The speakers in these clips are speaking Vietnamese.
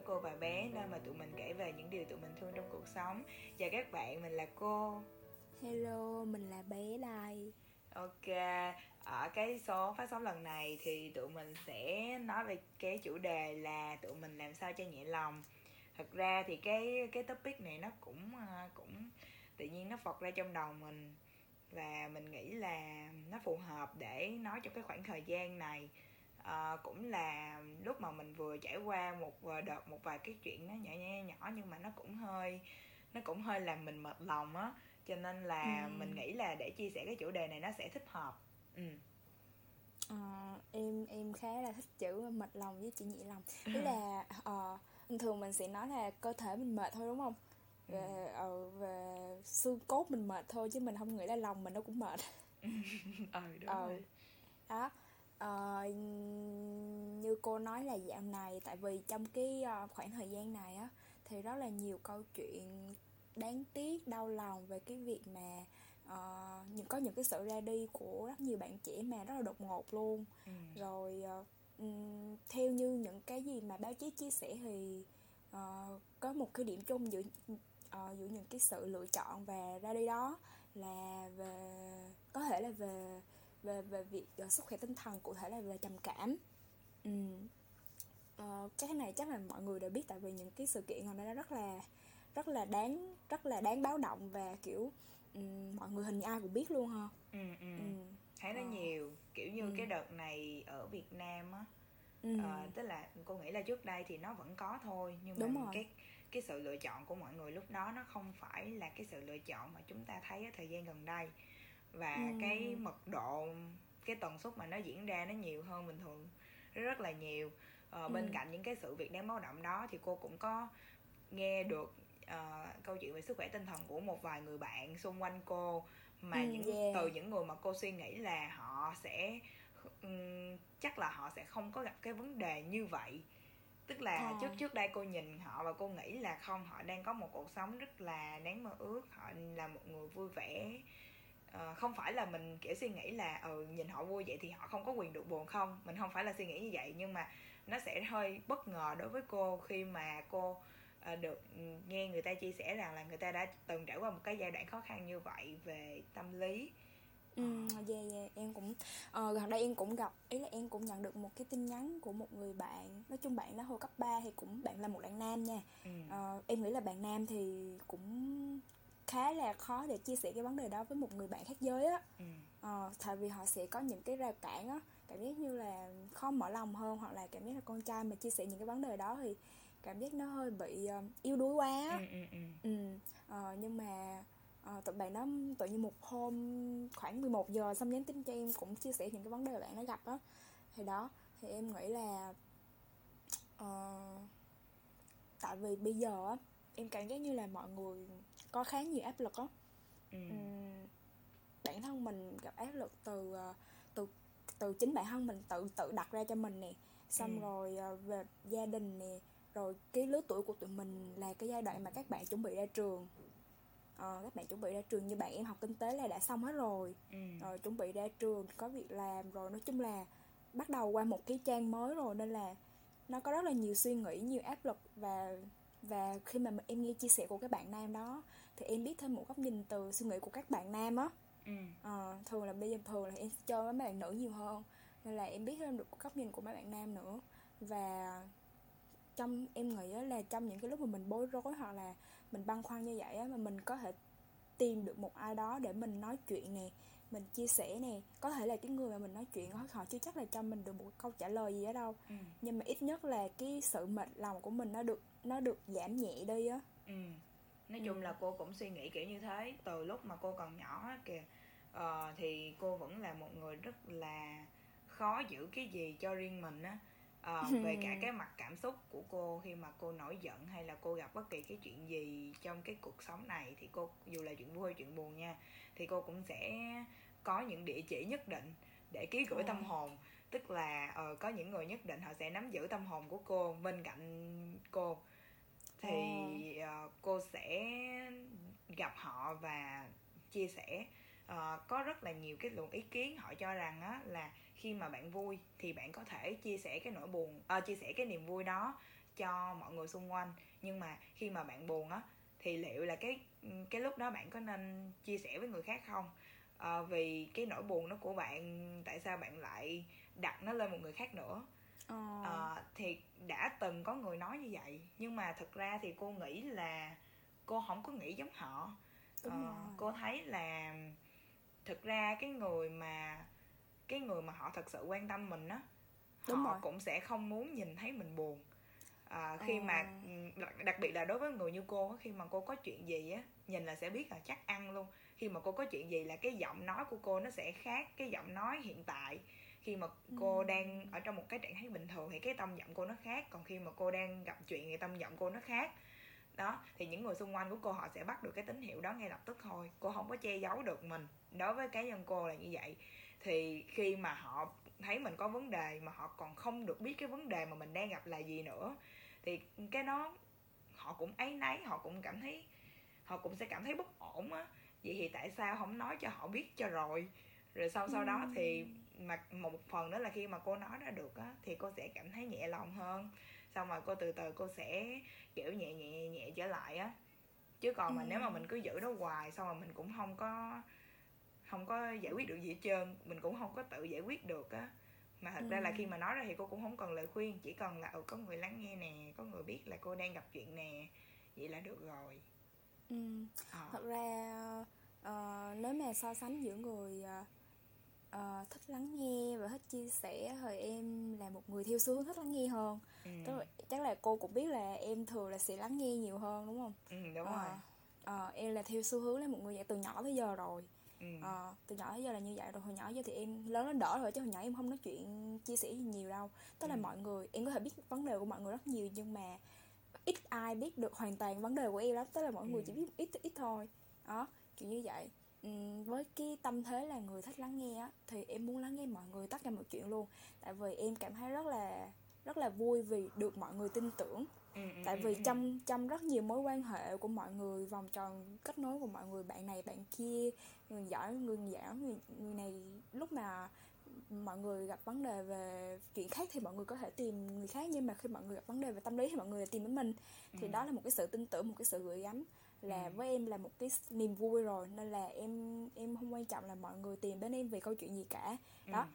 bởi cô và bé nơi mà tụi mình kể về những điều tụi mình thương trong cuộc sống. Chào các bạn mình là cô. Hello mình là bé đây ok ở cái số phát sóng lần này thì tụi mình sẽ nói về cái chủ đề là tụi mình làm sao cho nhẹ lòng. Thật ra thì cái cái topic này nó cũng ờ, cũng tự nhiên nó phọt ra trong đầu mình. Và mình nghĩ là nó phù hợp để nói trong cái khoảng thời gian này à, cũng là lúc mà mình vừa trải qua một đợt một vài cái chuyện nó nhỏ nhỏ nhỏ nhưng mà nó cũng hơi nó cũng hơi làm mình mệt lòng á. Cho nên là ừ. mình nghĩ là để chia sẻ cái chủ đề này nó sẽ thích hợp. Ừ. À, em em khá là thích chữ mệt lòng với chữ nhẹ lòng. Tức là uh, thường mình sẽ nói là cơ thể mình mệt thôi đúng không? Về ừ. uh, về xương cốt mình mệt thôi chứ mình không nghĩ là lòng mình nó cũng mệt. Ừ đúng ừ. rồi. đó uh, như cô nói là dạo này tại vì trong cái uh, khoảng thời gian này á thì rất là nhiều câu chuyện đáng tiếc đau lòng về cái việc mà uh, những có những cái sự ra đi của rất nhiều bạn trẻ mà rất là đột ngột luôn ừ. rồi uh, um, theo như những cái gì mà báo chí chia sẻ thì uh, có một cái điểm chung giữa uh, giữa những cái sự lựa chọn và ra đi đó là về có thể là về về về việc uh, sức khỏe tinh thần cụ thể là về trầm cảm ừ. uh, cái này chắc là mọi người đều biết tại vì những cái sự kiện này nó rất là rất là đáng rất là đáng báo động và kiểu um, mọi người hình như ai cũng biết luôn ha ừ, ừ. ừ. thấy nó ờ. nhiều kiểu như ừ. cái đợt này ở Việt Nam á ừ. uh, tức là cô nghĩ là trước đây thì nó vẫn có thôi nhưng mà Đúng rồi. cái cái sự lựa chọn của mọi người lúc đó nó không phải là cái sự lựa chọn mà chúng ta thấy ở thời gian gần đây và ừ. cái mật độ cái tần suất mà nó diễn ra nó nhiều hơn bình thường rất là nhiều ờ, bên ừ. cạnh những cái sự việc đáng báo động đó thì cô cũng có nghe được uh, câu chuyện về sức khỏe tinh thần của một vài người bạn xung quanh cô mà ừ, những yeah. từ những người mà cô suy nghĩ là họ sẽ um, chắc là họ sẽ không có gặp cái vấn đề như vậy tức là à. trước trước đây cô nhìn họ và cô nghĩ là không họ đang có một cuộc sống rất là đáng mơ ước họ là một người vui vẻ uh, không phải là mình kiểu suy nghĩ là ừ nhìn họ vui vậy thì họ không có quyền được buồn không? Mình không phải là suy nghĩ như vậy nhưng mà nó sẽ hơi bất ngờ đối với cô khi mà cô uh, được nghe người ta chia sẻ rằng là người ta đã từng trải qua một cái giai đoạn khó khăn như vậy về tâm lý. Ừ, yeah, yeah, em cũng uh, gần đây em cũng gặp ý là em cũng nhận được một cái tin nhắn của một người bạn nói chung bạn đó hồi cấp 3 thì cũng bạn là một bạn nam nha. Ừ. uh, em nghĩ là bạn nam thì cũng khá là khó để chia sẻ cái vấn đề đó với một người bạn khác giới á ừ. ờ, tại vì họ sẽ có những cái rào cản á cảm giác như là khó mở lòng hơn hoặc là cảm giác là con trai mà chia sẻ những cái vấn đề đó thì cảm giác nó hơi bị uh, yếu đuối quá ừ, ừ, ừ. ừ. Ờ, nhưng mà uh, tụi bạn đó tự nhiên một hôm khoảng 11 giờ xong nhắn tin cho em cũng chia sẻ những cái vấn đề bạn nó gặp á thì đó thì em nghĩ là uh, tại vì bây giờ á em cảm giác như là mọi người có khá nhiều áp lực á ừ. uhm, bản thân mình gặp áp lực từ ờ, từ từ chính bản thân mình tự tự đặt ra cho mình nè xong ừ. rồi ờ, về gia đình nè rồi cái lứa tuổi của tụi mình là cái giai đoạn mà các bạn chuẩn bị ra trường ờ, các bạn chuẩn bị ra trường như bạn em học kinh tế là đã xong hết rồi ừ. rồi chuẩn bị ra trường có việc làm rồi nói chung là bắt đầu qua một cái trang mới rồi nên là nó có rất là nhiều suy nghĩ nhiều áp lực và và khi mà em nghe chia sẻ của các bạn nam đó thì em biết thêm một góc nhìn từ suy nghĩ của các bạn nam á ừ. à, thường là bây giờ thường là em chơi với mấy bạn nữ nhiều hơn nên là em biết thêm được góc nhìn của mấy bạn nam nữa và trong em nghĩ là trong những cái lúc mà mình bối rối hoặc là mình băn khoăn như vậy á mà mình có thể tìm được một ai đó để mình nói chuyện nè mình chia sẻ nè có thể là cái người mà mình nói chuyện họ chưa chắc là cho mình được một câu trả lời gì đó đâu. Ừ. nhưng mà ít nhất là cái sự mệt lòng của mình nó được nó được giảm nhẹ đi á. Ừ. Nói chung ừ. là cô cũng suy nghĩ kiểu như thế. Từ lúc mà cô còn nhỏ kìa uh, thì cô vẫn là một người rất là khó giữ cái gì cho riêng mình á uh, về cả cái mặt cảm xúc của cô khi mà cô nổi giận hay là cô gặp bất kỳ cái chuyện gì trong cái cuộc sống này thì cô dù là chuyện vui hay chuyện buồn nha thì cô cũng sẽ có những địa chỉ nhất định để ký gửi tâm hồn. Tức là uh, có những người nhất định họ sẽ nắm giữ tâm hồn của cô bên cạnh cô. Thì uh, cô sẽ gặp họ và chia sẻ uh, có rất là nhiều cái luồng ý kiến họ cho rằng á là khi mà bạn vui thì bạn có thể chia sẻ cái nỗi buồn uh, chia sẻ cái niềm vui đó cho mọi người xung quanh. Nhưng mà khi mà bạn buồn á thì liệu là cái cái lúc đó bạn có nên chia sẻ với người khác không? À, vì cái nỗi buồn đó của bạn tại sao bạn lại đặt nó lên một người khác nữa? Ờ. à, thì đã từng có người nói như vậy nhưng mà thực ra thì cô nghĩ là cô không có nghĩ giống họ. Đúng à, cô thấy là thực ra cái người mà cái người mà họ thật sự quan tâm mình á họ rồi. cũng sẽ không muốn nhìn thấy mình buồn à, khi à. mà đặc biệt là đối với người như cô khi mà cô có chuyện gì á nhìn là sẽ biết là chắc ăn luôn khi mà cô có chuyện gì là cái giọng nói của cô nó sẽ khác cái giọng nói hiện tại khi mà cô ừ. đang ở trong một cái trạng thái bình thường thì cái tâm giọng cô nó khác còn khi mà cô đang gặp chuyện thì tâm giọng cô nó khác đó thì những người xung quanh của cô họ sẽ bắt được cái tín hiệu đó ngay lập tức thôi. Cô không có che giấu được mình. Đối với cá nhân cô là như vậy. Thì khi mà họ thấy mình có vấn đề mà họ còn không được biết cái vấn đề mà mình đang gặp là gì nữa thì cái đó họ cũng ấy nấy họ cũng cảm thấy họ cũng sẽ cảm thấy bất ổn á. Vậy thì tại sao không nói cho họ biết cho rồi? Rồi sau sau đó thì mà một phần nữa là khi mà cô nói ra được á thì cô sẽ cảm thấy nhẹ lòng hơn xong rồi cô từ từ cô sẽ kiểu nhẹ nhẹ nhẹ trở lại á chứ còn mà ừ. nếu mà mình cứ giữ nó hoài xong rồi mình cũng không có không có giải quyết được gì hết trơn mình cũng không có tự giải quyết được á mà thật ừ. ra là khi mà nói ra thì cô cũng không cần lời khuyên chỉ cần là ừ, có người lắng nghe nè có người biết là cô đang gặp chuyện nè vậy là được rồi ừ. à. thật ra uh, nếu mà so sánh giữa người uh, uh, thích lắng nghe và thích chia sẻ thì em là một người theo xu hướng thích lắng nghe hơn. Ừ. tức là chắc là cô cũng biết là em thường là sẽ lắng nghe nhiều hơn đúng không? Ừ, đúng uh, rồi. uh, em là theo xu hướng là một người vậy từ nhỏ tới giờ rồi. Ừ. uh, từ nhỏ tới giờ là như vậy rồi. Hồi nhỏ giờ thì em lớn nó đỡ rồi chứ hồi nhỏ em không nói chuyện chia sẻ gì nhiều đâu. Tức là ừ. mọi người em có thể biết vấn đề của mọi người rất nhiều nhưng mà ít ai biết được hoàn toàn vấn đề của em lắm. Tức là mọi ừ. người chỉ biết ít ít thôi. Đó kiểu như vậy với cái tâm thế là người thích lắng nghe á thì em muốn lắng nghe mọi người tất cả mọi chuyện luôn. Tại vì em cảm thấy rất là rất là vui vì được mọi người tin tưởng. Ừ, ừ, tại vì trong trong rất nhiều mối quan hệ của mọi người vòng tròn kết nối của mọi người bạn này bạn kia người giỏi người giỏi người, người này lúc mà mọi người gặp vấn đề về chuyện khác thì mọi người có thể tìm người khác nhưng mà khi mọi người gặp vấn đề về tâm lý thì mọi người tìm đến mình. Thì ừ. đó là một cái sự tin tưởng một cái sự gửi gắm là ừ. với em là một cái niềm vui rồi nên là em em không quan trọng là mọi người tìm đến em vì câu chuyện gì cả ừ. đó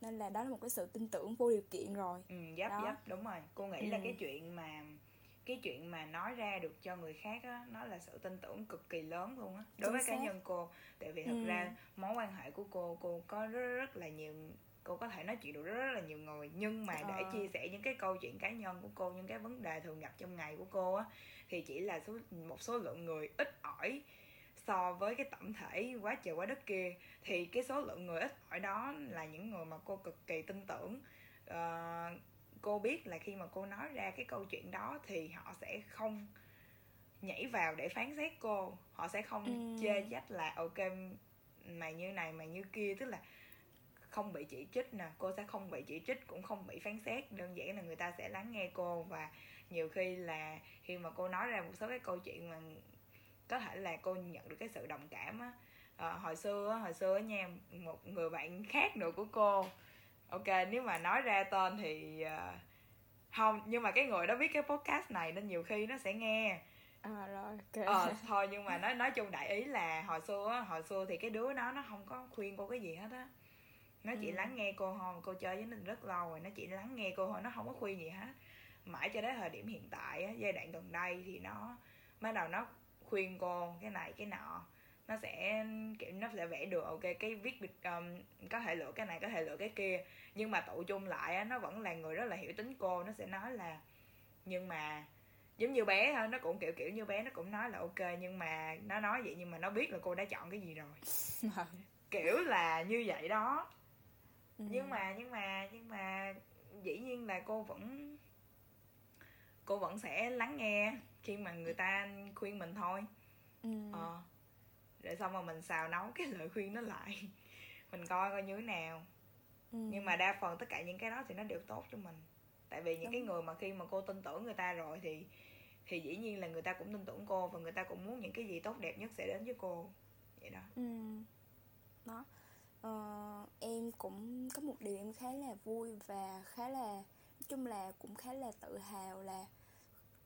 nên là đó là một cái sự tin tưởng vô điều kiện rồi ừ giáp đó. giáp đúng rồi cô nghĩ ừ. là cái chuyện mà cái chuyện mà nói ra được cho người khác á nó là sự tin tưởng cực kỳ lớn luôn á đối Chính với xác. cá nhân cô tại vì thật ừ. ra mối quan hệ của cô cô có rất rất là nhiều cô có thể nói chuyện được rất, rất là nhiều người. Nhưng mà để ờ. chia sẻ những cái câu chuyện cá nhân của cô những cái vấn đề thường gặp trong ngày của cô á thì chỉ là số một số lượng người ít ỏi so với cái tổng thể quá trời quá đất kia. Thì cái số lượng người ít ỏi đó là những người mà cô cực kỳ tin tưởng. Uh, cô biết là khi mà cô nói ra cái câu chuyện đó thì họ sẽ không nhảy vào để phán xét cô. Họ sẽ không ừ. chê trách là ok mày như này mày như kia. Tức là không bị chỉ trích nè cô sẽ không bị chỉ trích cũng không bị phán xét. Đơn giản là người ta sẽ lắng nghe cô và nhiều khi là khi mà cô nói ra một số cái câu chuyện mà có thể là cô nhận được cái sự đồng cảm á. À, hồi xưa hồi xưa nha một người bạn khác nữa của cô. Ok nếu mà nói ra tên thì uh, không nhưng mà cái người đó biết cái podcast này nên nhiều khi nó sẽ nghe. À rồi ok. Ờ thôi nhưng mà nói nói chung đại ý là hồi xưa hồi xưa thì cái đứa đó nó không có khuyên cô cái gì hết á nó chỉ ừ. lắng nghe cô thôi cô chơi với nó rất lâu rồi nó chỉ lắng nghe cô thôi nó không có khuyên gì hết. Mãi cho đến thời điểm hiện tại á, giai đoạn gần đây thì nó bắt đầu nó khuyên cô cái này cái nọ. Nó sẽ kiểu nó sẽ vẽ được ok cái viết được um, có thể lựa cái này có thể lựa cái kia. Nhưng mà tụ chung lại á, nó vẫn là người rất là hiểu tính cô. Nó sẽ nói là nhưng mà giống như bé thôi. Nó cũng kiểu kiểu như bé nó cũng nói là ok nhưng mà nó nói vậy nhưng mà nó biết là cô đã chọn cái gì rồi. Kiểu là như vậy đó ừ. nhưng mà nhưng mà nhưng mà dĩ nhiên là cô vẫn cô vẫn sẽ lắng nghe khi mà người ta khuyên mình thôi ừ. ờ rồi xong rồi mình xào nấu cái lời khuyên nó lại mình coi coi như thế nào ừ. nhưng mà đa phần tất cả những cái đó thì nó đều tốt cho mình tại vì những Đúng. cái người mà khi mà cô tin tưởng người ta rồi thì thì dĩ nhiên là người ta cũng tin tưởng cô và người ta cũng muốn những cái gì tốt đẹp nhất sẽ đến với cô vậy đó ừ. đó uh, em cũng có một điều em khá là vui và khá là nói chung là cũng khá là tự hào là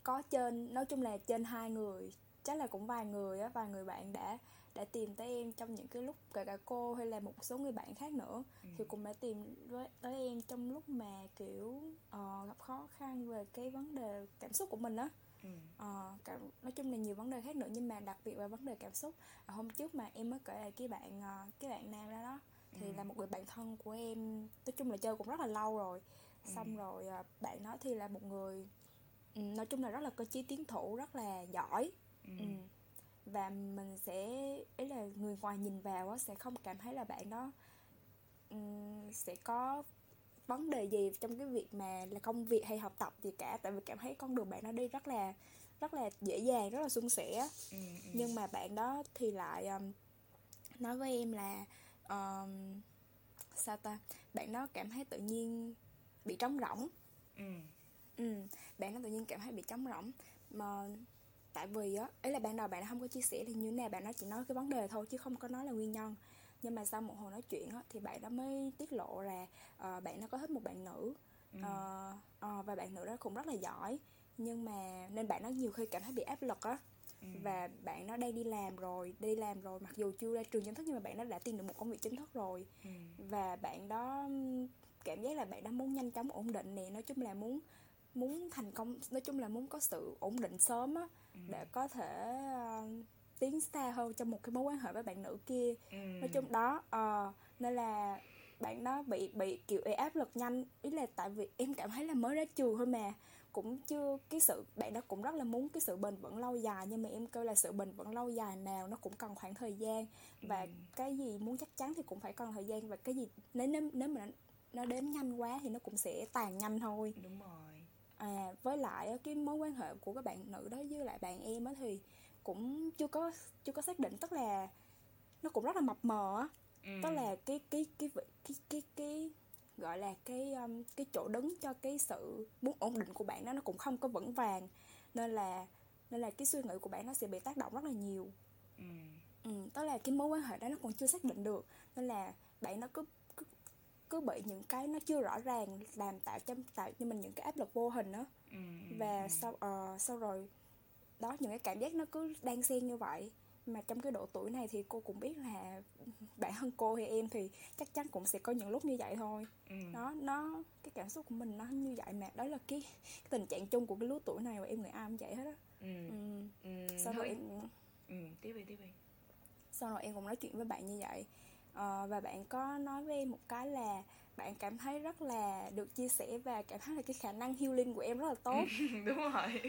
có trên nói chung là trên hai người chắc là cũng vài người á vài người bạn đã đã tìm tới em trong những cái lúc kể cả cô hay là một số người bạn khác nữa ừ. thì cũng đã tìm với tới em trong lúc mà kiểu uh, gặp khó khăn về cái vấn đề cảm xúc của mình á ừ. uh, cảm, nói chung là nhiều vấn đề khác nữa nhưng mà đặc biệt là vấn đề cảm xúc uh, hôm trước mà em mới kể lại cái bạn uh, cái bạn nam đó đó thì ừ. là một người bạn thân của em nói chung là chơi cũng rất là lâu rồi ừ. xong rồi uh, bạn đó thì là một người um, nói chung là rất là cơ chí tiến thủ rất là giỏi ừ. Um, và mình sẽ ý là người ngoài nhìn vào á sẽ không cảm thấy là bạn đó um, sẽ có vấn đề gì trong cái việc mà là công việc hay học tập gì cả. Tại vì cảm thấy con đường bạn nó đi rất là rất là dễ dàng rất là suôn sẻ. Ừ, ừ. nhưng mà bạn đó thì lại um, nói với em là um, sao ta? Bạn đó cảm thấy tự nhiên bị trống rỗng. Ừ. ừ bạn đó tự nhiên cảm thấy bị trống rỗng. Mà tại vì á ấy là ban đầu bạn đã không có chia sẻ thì như thế nào bạn nó chỉ nói cái vấn đề thôi chứ không có nói là nguyên nhân nhưng mà sau một hồi nói chuyện á thì bạn đó mới tiết lộ là uh, bạn nó có thích một bạn nữ ừ. uh, uh, và bạn nữ đó cũng rất là giỏi nhưng mà nên bạn nó nhiều khi cảm thấy bị áp lực á ừ. và bạn nó đang đi làm rồi đi làm rồi mặc dù chưa ra trường chính thức nhưng mà bạn nó đã tìm được một công việc chính thức rồi ừ. và bạn đó cảm giác là bạn đó muốn nhanh chóng ổn định nè nói chung là muốn muốn thành công nói chung là muốn có sự ổn định sớm á ừ. để có thể uh, tiến xa hơn trong một cái mối quan hệ với bạn nữ kia. Ừ. nói chung đó uh, nên là bạn đó bị bị kiểu áp lực nhanh. Ý là tại vì em cảm thấy là mới ra trường thôi mà. Cũng chưa cái sự bạn đó cũng rất là muốn cái sự bền vững lâu dài nhưng mà em kêu là sự bền vững lâu dài nào nó cũng cần khoảng thời gian. Và ừ. cái gì muốn chắc chắn thì cũng phải cần thời gian. Và cái gì nếu nếu nếu mà nó đến nhanh quá thì nó cũng sẽ tàn nhanh thôi. Đúng rồi. À với lại cái mối quan hệ của các bạn nữ đó với lại bạn em á thì cũng chưa có chưa có xác định tức là nó cũng rất là mập mờ á ừ. tức là cái cái cái cái cái cái, cái gọi là cái um, cái chỗ đứng cho cái sự muốn ổn định của bạn đó nó cũng không có vững vàng nên là nên là cái suy nghĩ của bạn nó sẽ bị tác động rất là nhiều ừ. ừ tức là cái mối quan hệ đó nó còn chưa xác định được nên là bạn nó cứ cứ bị những cái nó chưa rõ ràng làm tạo cho tạo cho mình những cái áp lực vô hình đó ừ, ừ, và ừ. sau uh, sau rồi đó những cái cảm giác nó cứ đang xen như vậy mà trong cái độ tuổi này thì cô cũng biết là bản thân cô hay em thì chắc chắn cũng sẽ có những lúc như vậy thôi ừ. nó nó cái cảm xúc của mình nó như vậy mà đó là cái, cái tình trạng chung của cái lứa tuổi này và em nghĩ ai cũng vậy hết á ừ. ừ. ừ. sau rồi em ừ tiếp đi tiếp đi sau rồi em cũng nói chuyện với bạn như vậy uh, và bạn có nói với em một cái là bạn cảm thấy rất là được chia sẻ và cảm thấy là cái khả năng healing của em rất là tốt đúng rồi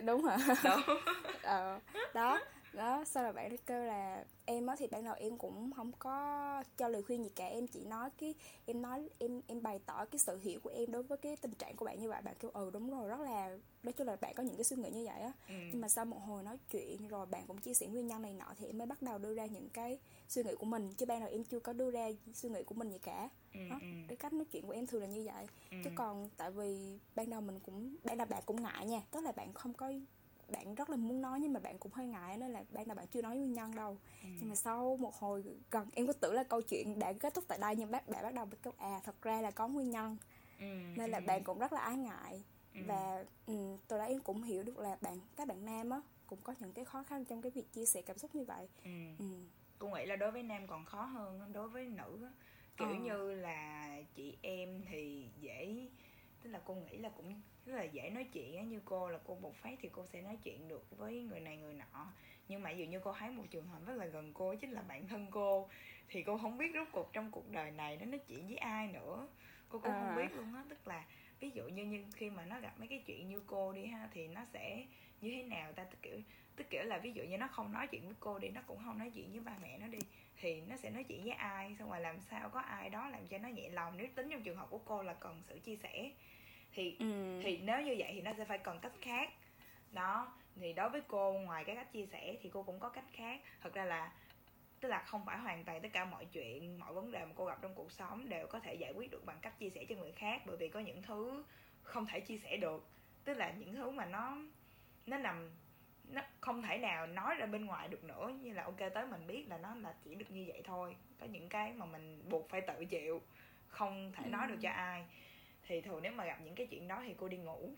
đúng hả đúng. Ờ, đó đó sau rồi bạn kêu là em á thì ban đầu em cũng không có cho lời khuyên gì cả em chỉ nói cái em nói em em bày tỏ cái sự hiểu của em đối với cái tình trạng của bạn như vậy bạn kêu ừ đúng rồi rất là nói chung là bạn có những cái suy nghĩ như vậy á ừ. nhưng mà sau một hồi nói chuyện rồi bạn cũng chia sẻ nguyên nhân này nọ thì em mới bắt đầu đưa ra những cái suy nghĩ của mình chứ ban đầu em chưa có đưa ra suy nghĩ của mình gì cả ừ, đó ừ. cái cách nói chuyện của em thường là như vậy ừ. chứ còn tại vì ban đầu mình cũng ban đầu bạn cũng ngại nha tức là bạn không có bạn rất là muốn nói nhưng mà bạn cũng hơi ngại nên là ban đầu bạn chưa nói nguyên nhân đâu ừ. nhưng mà sau một hồi gần em có tưởng là câu chuyện đã kết thúc tại đây nhưng bác bạn bắt đầu biết câu à thật ra là có nguyên nhân ừ. nên là ừ. bạn cũng rất là ái ngại ừ. và ừ, từ đó em cũng hiểu được là bạn các bạn nam á cũng có những cái khó khăn trong cái việc chia sẻ cảm xúc như vậy ừ. Ừ. cô nghĩ là đối với nam còn khó hơn đối với nữ á kiểu ờ. như là chị em thì dễ tức là cô nghĩ là cũng rất là dễ nói chuyện á như cô là cô bộc phát thì cô sẽ nói chuyện được với người này người nọ. Nhưng mà dụ như cô thấy một trường hợp rất là gần cô chính là bạn thân cô thì cô không biết rốt cuộc trong cuộc đời này nó nói chuyện với ai nữa. Cô cũng à. không biết luôn á tức là ví dụ như như khi mà nó gặp mấy cái chuyện như cô đi ha thì nó sẽ như thế nào ta? Tức kiểu tức kiểu là ví dụ như nó không nói chuyện với cô đi nó cũng không nói chuyện với ba mẹ nó đi thì nó sẽ nói chuyện với ai? Xong rồi làm sao có ai đó làm cho nó nhẹ lòng? Nếu tính trong trường hợp của cô là cần sự chia sẻ thì ừ. thì nếu như vậy thì nó sẽ phải cần cách khác. Đó thì đối với cô ngoài cái cách chia sẻ thì cô cũng có cách khác. Thật ra là tức là không phải hoàn toàn tất cả mọi chuyện mọi vấn đề mà cô gặp trong cuộc sống đều có thể giải quyết được bằng cách chia sẻ cho người khác bởi vì có những thứ không thể chia sẻ được. Tức là những thứ mà nó nó nằm nó không thể nào nói ra bên ngoài được nữa. Như là ok tới mình biết là nó là chỉ được như vậy thôi. Có những cái mà mình buộc phải tự chịu không thể nói được cho ai thì thường nếu mà gặp những cái chuyện đó thì cô đi ngủ.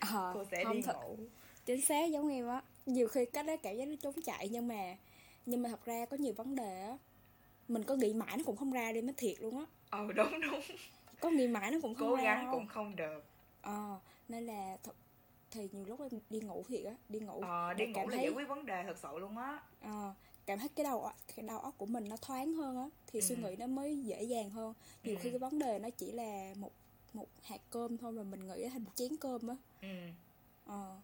Ờ, cô sẽ đi thật. ngủ. Chính xác giống em á. Nhiều khi cách đó cảm giác nó trốn chạy nhưng mà nhưng mà thật ra có nhiều vấn đề á. Mình có nghĩ mãi nó cũng không ra đi mới thiệt luôn á. Ờ đúng đúng. Có nghĩ mãi nó cũng không cố ra gắng đâu. cũng không được. Ờ nên là thật thì nhiều lúc em đi ngủ thiệt á đi ngủ ờ đi ngủ là thấy... giải quyết vấn đề thật sự luôn á. Ờ cảm thấy cái đầu cái đầu óc của mình nó thoáng hơn á thì ừ. suy nghĩ nó mới dễ dàng hơn nhiều ừ. khi cái vấn đề nó chỉ là một một hạt cơm thôi mà mình nghĩ thành chén cơm á ừ. ờ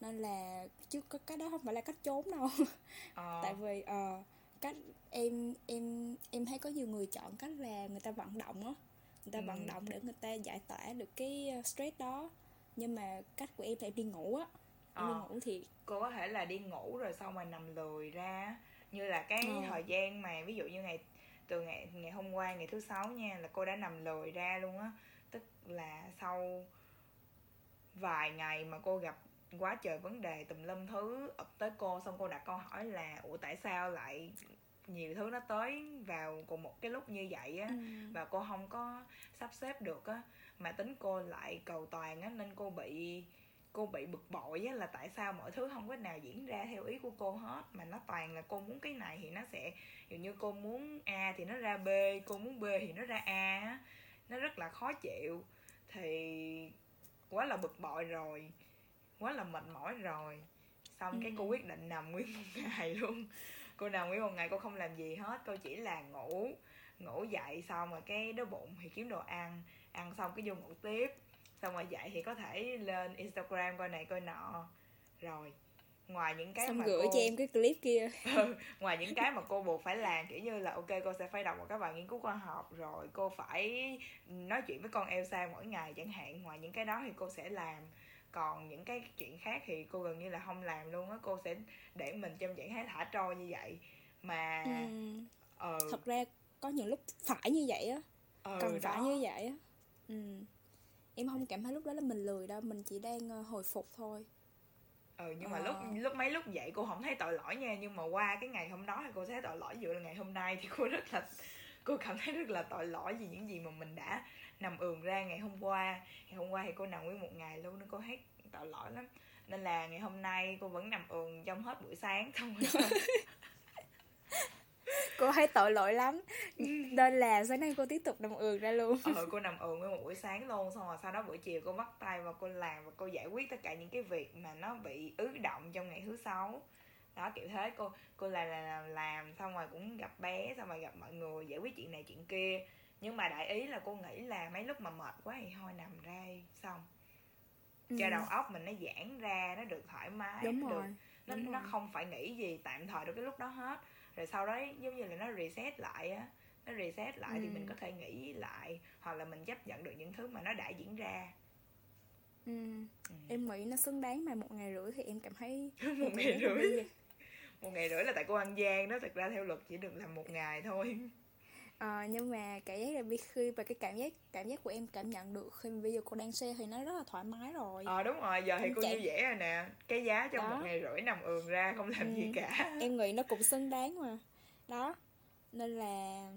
nên là chứ có cái đó không phải là cách trốn đâu ờ. tại vì uh, cách em em em thấy có nhiều người chọn cách là người ta vận động á người ta ừ. vận động để người ta giải tỏa được cái ờ, stress đó nhưng mà cách của em là em đi ngủ á em ờ. đi ngủ thì cô có thể là đi ngủ rồi xong rồi nằm lười ra như là cái ờ. thời gian mà ví dụ như ngày từ ngày ngày hôm qua ngày thứ sáu nha là cô đã nằm lười ra luôn á tức là sau vài ngày mà cô gặp quá trời vấn đề tùm lum thứ ập tới cô xong cô đặt câu hỏi là ủa tại sao lại nhiều thứ nó tới vào cùng một cái lúc như vậy á ừ. và cô không có sắp xếp được á mà tính cô lại cầu toàn á nên cô bị cô bị bực bội á là tại sao mọi thứ không có nào diễn ra theo ý của cô hết? Mà nó toàn là cô muốn cái này thì nó sẽ dường như cô muốn a thì nó ra b cô muốn b thì nó ra a á. Nó rất là khó chịu. Thì quá là bực bội rồi. Quá là mệt mỏi rồi. Xong ừ. cái cô quyết định nằm nguyên một ngày luôn. Cô nằm nguyên một ngày cô không làm gì hết. Cô chỉ là ngủ ngủ dậy xong rồi cái đói bụng thì kiếm đồ ăn. Ăn xong cái vô ngủ tiếp xong rồi dậy thì có thể lên instagram coi này coi nọ rồi ngoài những cái xong mà gửi cô... cho em cái clip kia ừ, ngoài những cái mà cô buộc phải làm kiểu như là ok cô sẽ phải đọc một các bài nghiên cứu khoa học rồi cô phải nói chuyện với con Elsa mỗi ngày chẳng hạn ngoài những cái đó thì cô sẽ làm còn những cái chuyện khác thì cô gần như là không làm luôn á cô sẽ để mình trong trạng thái thả trôi như vậy mà ừ. ừ. thật ra có những lúc phải như vậy á ừ, cần đó. phải như vậy á ừ. Em không cảm thấy lúc đó là mình lười đâu mình chỉ đang ờ, hồi phục thôi. Ừ nhưng mà ờ. lúc lúc mấy lúc dậy cô không thấy tội lỗi nha nhưng mà qua cái ngày hôm đó thì cô thấy tội lỗi. Dựa là ngày hôm nay thì cô rất là cô cảm thấy rất là tội lỗi vì những gì mà mình đã nằm ườn ra ngày hôm qua. Ngày hôm qua thì cô nằm nguyên một ngày luôn nên cô thấy tội lỗi lắm. Nên là ngày hôm nay cô vẫn nằm ườn trong hết buổi sáng xong rồi cô thấy tội lỗi lắm nên là sáng nay cô tiếp tục nằm ườn ra luôn ừ cô nằm ườn nguyên một buổi sáng luôn xong rồi sau đó buổi chiều cô bắt tay và cô làm và cô giải quyết tất cả những cái việc mà nó bị ứ động trong ngày thứ sáu đó kiểu thế cô cô làm làm làm, làm xong rồi cũng gặp bé xong rồi gặp mọi người giải quyết chuyện này chuyện kia nhưng mà đại ý là cô nghĩ là mấy lúc mà mệt quá thì thôi nằm ra xong ừ. cho đầu óc mình nó giãn ra nó được thoải mái đúng được rồi. nó đúng nó rồi. không phải nghĩ gì tạm thời được cái lúc đó hết rồi sau đó giống như là nó reset lại á nó reset lại ừ. thì mình có thể nghĩ lại hoặc là mình chấp nhận được những thứ mà nó đã diễn ra ừ. ừ. em nghĩ nó xứng đáng mà một ngày rưỡi thì em cảm thấy một ngày rưỡi một ngày rưỡi là tại cô ăn gian đó thực ra theo luật chỉ được làm một ngày thôi à, nhưng mà cảm giác là khi và cái cảm giác cảm giác của em cảm nhận được khi bây giờ cô đang xe thì nó rất là thoải mái rồi ờ đúng rồi giờ thì cô chạy... như vậy rồi nè cái giá trong đó. một ngày rưỡi nằm ườn ra không làm ừ. gì cả em nghĩ nó cũng xứng đáng mà đó nên là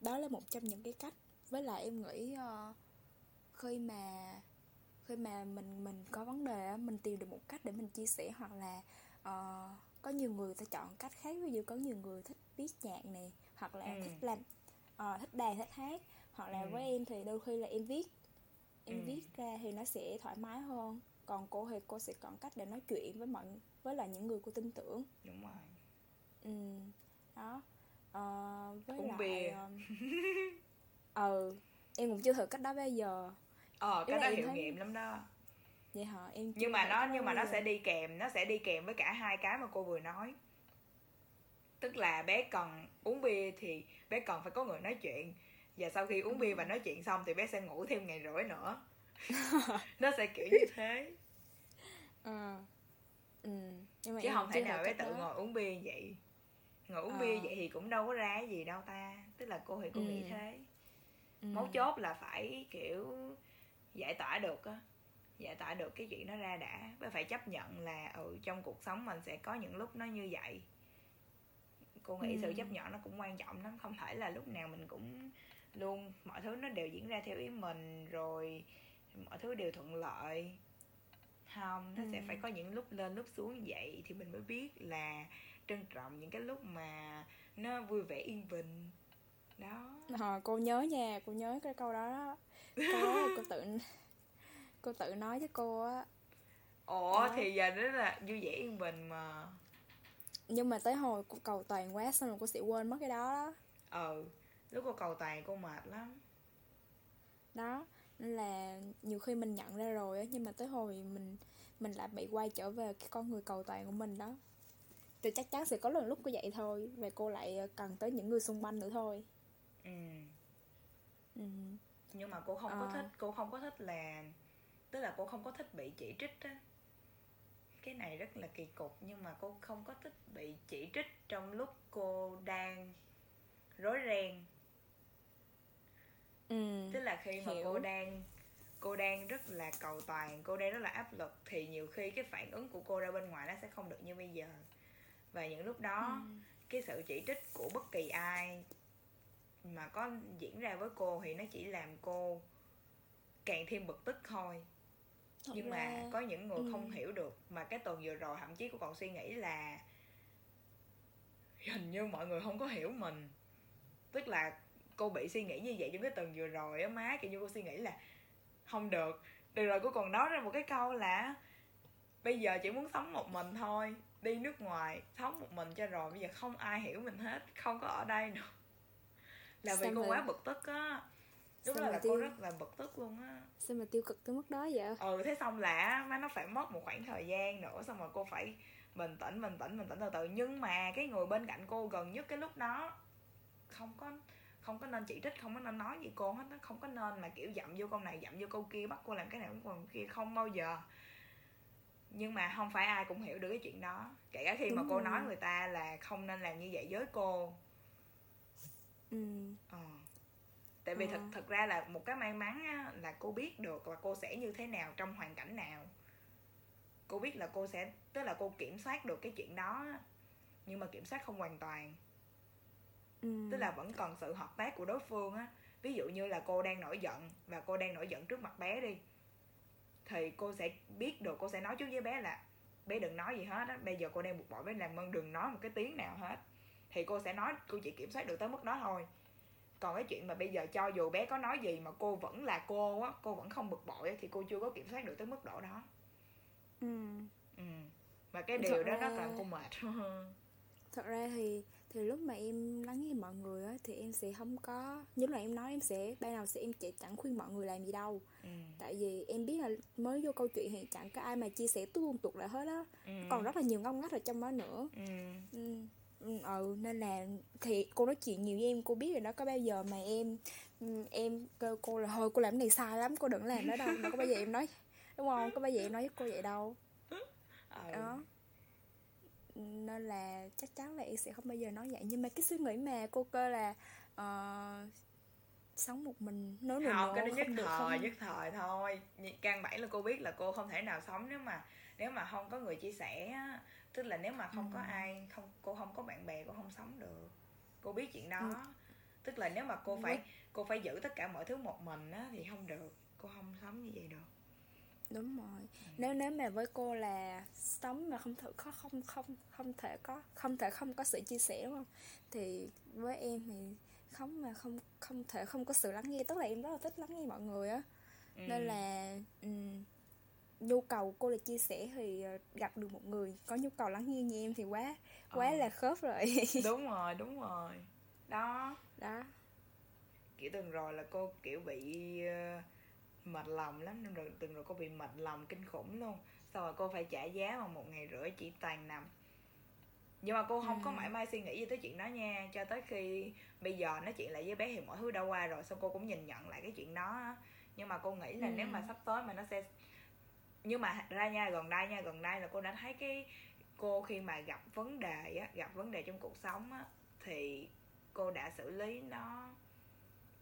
đó là một trong những cái cách với lại em nghĩ uh, khi mà khi mà mình mình có vấn đề mình tìm được một cách để mình chia sẻ hoặc là uh, có nhiều người ta chọn cách khác ví dụ có nhiều người thích viết nhạc này hoặc là ừ. thích làm uh, thích đàn thích hát. Hoặc là ừ. với em thì đôi khi là em viết. Em ừ. viết ra thì nó sẽ thoải mái hơn. Còn cô thì cô sẽ chọn cách để nói chuyện với mọi với là những người cô tin tưởng. Đúng rồi. Ừ đó. Uh, với Uống lại bia. ừ em cũng chưa thử cách đó bây giờ. Ờ cái đó hiệu thấy... nghiệm lắm đó. Vậy hả? Em nhưng mà nó nhưng mà nó sẽ đi kèm nó sẽ đi kèm với cả hai cái mà cô vừa nói tức là bé cần uống bia thì bé cần phải có người nói chuyện và sau khi uống bia và nói chuyện xong thì bé sẽ ngủ thêm ngày rưỡi nữa nó sẽ kiểu như thế à. ừ. Nhưng mà chứ không thể nào bé tự đó. ngồi uống bia vậy ngồi uống à. bia vậy thì cũng đâu có ra gì đâu ta tức là cô thì cô ừ. nghĩ thế ừ. mấu chốt là phải kiểu giải tỏa được á giải tỏa được cái chuyện đó ra đã bé phải chấp nhận là ở ừ, trong cuộc sống mình sẽ có những lúc nó như vậy cô nghĩ ừ. sự chấp nhận nó cũng quan trọng lắm không phải là lúc nào mình cũng luôn mọi thứ nó đều diễn ra theo ý mình rồi mọi thứ đều thuận lợi không nó ừ. sẽ phải có những lúc lên lúc xuống vậy thì mình mới biết là trân trọng những cái lúc mà nó vui vẻ yên bình đó à, cô nhớ nha cô nhớ cái câu đó đó câu đó cô tự cô tự nói với cô á ủa đó. thì giờ đó là vui vẻ yên bình mà nhưng mà tới hồi cô cầu toàn quá xong rồi cô sẽ quên mất cái đó đó. Ừ lúc cô cầu toàn cô mệt lắm. Đó nên là nhiều khi mình nhận ra rồi á nhưng mà tới hồi mình mình lại bị quay trở về cái con người cầu toàn của mình đó. Thì chắc chắn sẽ có lần lúc cô vậy thôi và cô lại cần tới những người xung quanh nữa thôi. Ừ. Ừ. Nhưng mà cô không à. có ờ. thích cô không có thích là tức là cô không có thích bị chỉ trích á cái này rất là kỳ cục nhưng mà cô không có thích bị chỉ trích trong lúc cô đang rối ren ừ, tức là khi mà hiểu. cô đang cô đang rất là cầu toàn cô đang rất là áp lực thì nhiều khi cái phản ứng của cô ra bên ngoài nó sẽ không được như bây giờ và những lúc đó ừ. cái sự chỉ trích của bất kỳ ai mà có diễn ra với cô thì nó chỉ làm cô càng thêm bực tức thôi Thật nhưng ra... mà có những người ừ. không hiểu được mà cái tuần vừa rồi thậm chí cô còn suy nghĩ là hình như mọi người không có hiểu mình. Tức là cô bị suy nghĩ như vậy trong cái tuần vừa rồi á má kiểu như cô suy nghĩ là không được. Từ rồi cô còn nói ra một cái câu là bây giờ chỉ muốn sống một mình thôi đi nước ngoài sống một mình cho rồi bây giờ không ai hiểu mình hết không có ở đây nữa. Là vì cô quá bực tức á lúc đó là tiêu... cô rất là bực tức luôn á. Sao mà tiêu cực tới mức đó vậy? Ừ thế xong là má nó phải mất một khoảng thời gian nữa xong rồi cô phải bình tĩnh bình tĩnh bình tĩnh từ từ. Nhưng mà cái người bên cạnh cô gần nhất cái lúc đó không có không có nên chỉ trích không có nên nói gì cô hết nó không có nên mà kiểu dậm vô câu này dậm vô câu kia bắt cô làm cái này còn kia không bao giờ. Nhưng mà không phải ai cũng hiểu được cái chuyện đó. Kể cả khi Đúng mà cô rồi. nói người ta là không nên làm như vậy với cô. Ừ. Ờ. tại vì ờ. thật thật ra là một cái may mắn á, là cô biết được là cô sẽ như thế nào trong hoàn cảnh nào. Cô biết là cô sẽ tức là cô kiểm soát được cái chuyện đó nhưng mà kiểm soát không hoàn toàn. Ừ. tức là vẫn còn sự hợp tác của đối phương á. Ví dụ như là cô đang nổi giận và cô đang nổi giận trước mặt bé đi thì cô sẽ biết được cô sẽ nói trước với bé là bé đừng nói gì hết á bây giờ cô đang buộc bội bé làm ơn đừng nói một cái tiếng nào hết. Thì cô sẽ nói cô chỉ kiểm soát được tới mức đó thôi còn cái chuyện mà bây giờ cho dù bé có nói gì mà cô vẫn là cô á cô vẫn không bực bội thì cô chưa có kiểm soát được tới mức độ đó ừ ừ và cái điều thật đó ra... nó làm cô mệt thật ra thì thì lúc mà em lắng nghe mọi người á thì em sẽ không có như là em nói em sẽ ban đầu sẽ em chỉ chẳng khuyên mọi người làm gì đâu ừ. tại vì em biết là mới vô câu chuyện thì chẳng có ai mà chia sẻ tuôn tuột lại hết á ừ. còn rất là nhiều ngông ngách ở trong đó nữa ừ. Ừ. ừ. nên là thì cô nói chuyện nhiều với em cô biết rồi đó có bao giờ mà em ừ, em kêu cô là thôi cô làm cái này sai lắm cô đừng làm đó đâu đâu có bao giờ em nói đúng không? Có bao giờ em nói với cô vậy đâu. Ừ. đó. Nên là chắc chắn là em sẽ không bao giờ nói vậy. Nhưng mà cái suy nghĩ mà cô cơ là uh, sống một mình nói nữa không cái đó nhất thời không... nhất thời thôi. Căn bản là cô biết là cô không thể nào sống nếu mà nếu mà không có người chia sẻ tức là nếu mà không ừ. có ai không cô không có bạn bè cô không sống được cô biết chuyện đó ừ. tức là nếu mà cô phải cô phải giữ tất cả mọi thứ một mình á thì không được cô không sống như vậy được đúng rồi ừ. nếu nếu mà với cô là sống mà không thể có không không không thể có không thể không có sự chia sẻ đúng không thì với em thì không mà không không thể không có sự lắng nghe tức là em rất là thích lắng nghe mọi người á ừ. nên là um, nhu cầu cô là chia sẻ thì ờ, gặp được một người có nhu cầu lắng nghe như em thì quá quá ờ. là khớp rồi. Đúng rồi đúng rồi. Đó. Đó. Kiểu từng rồi là cô kiểu bị uh mệt lòng lắm nên rồi từng rồi cô bị mệt lòng kinh khủng luôn. Sau rồi cô phải trả giá mà một ngày rưỡi chỉ toàn nằm. Nhưng mà cô không ừ. có mãi may suy nghĩ gì tới chuyện đó nha cho tới khi bây giờ nói chuyện lại với bé thì mọi thứ đã qua rồi xong cô cũng nhìn nhận lại cái chuyện đó nhưng mà cô nghĩ là ừ. nếu mà sắp tới mà nó sẽ nhưng mà ra nha gần đây nha gần đây là cô đã thấy cái cô khi mà gặp vấn đề á gặp vấn đề trong cuộc sống á thì cô đã xử lý nó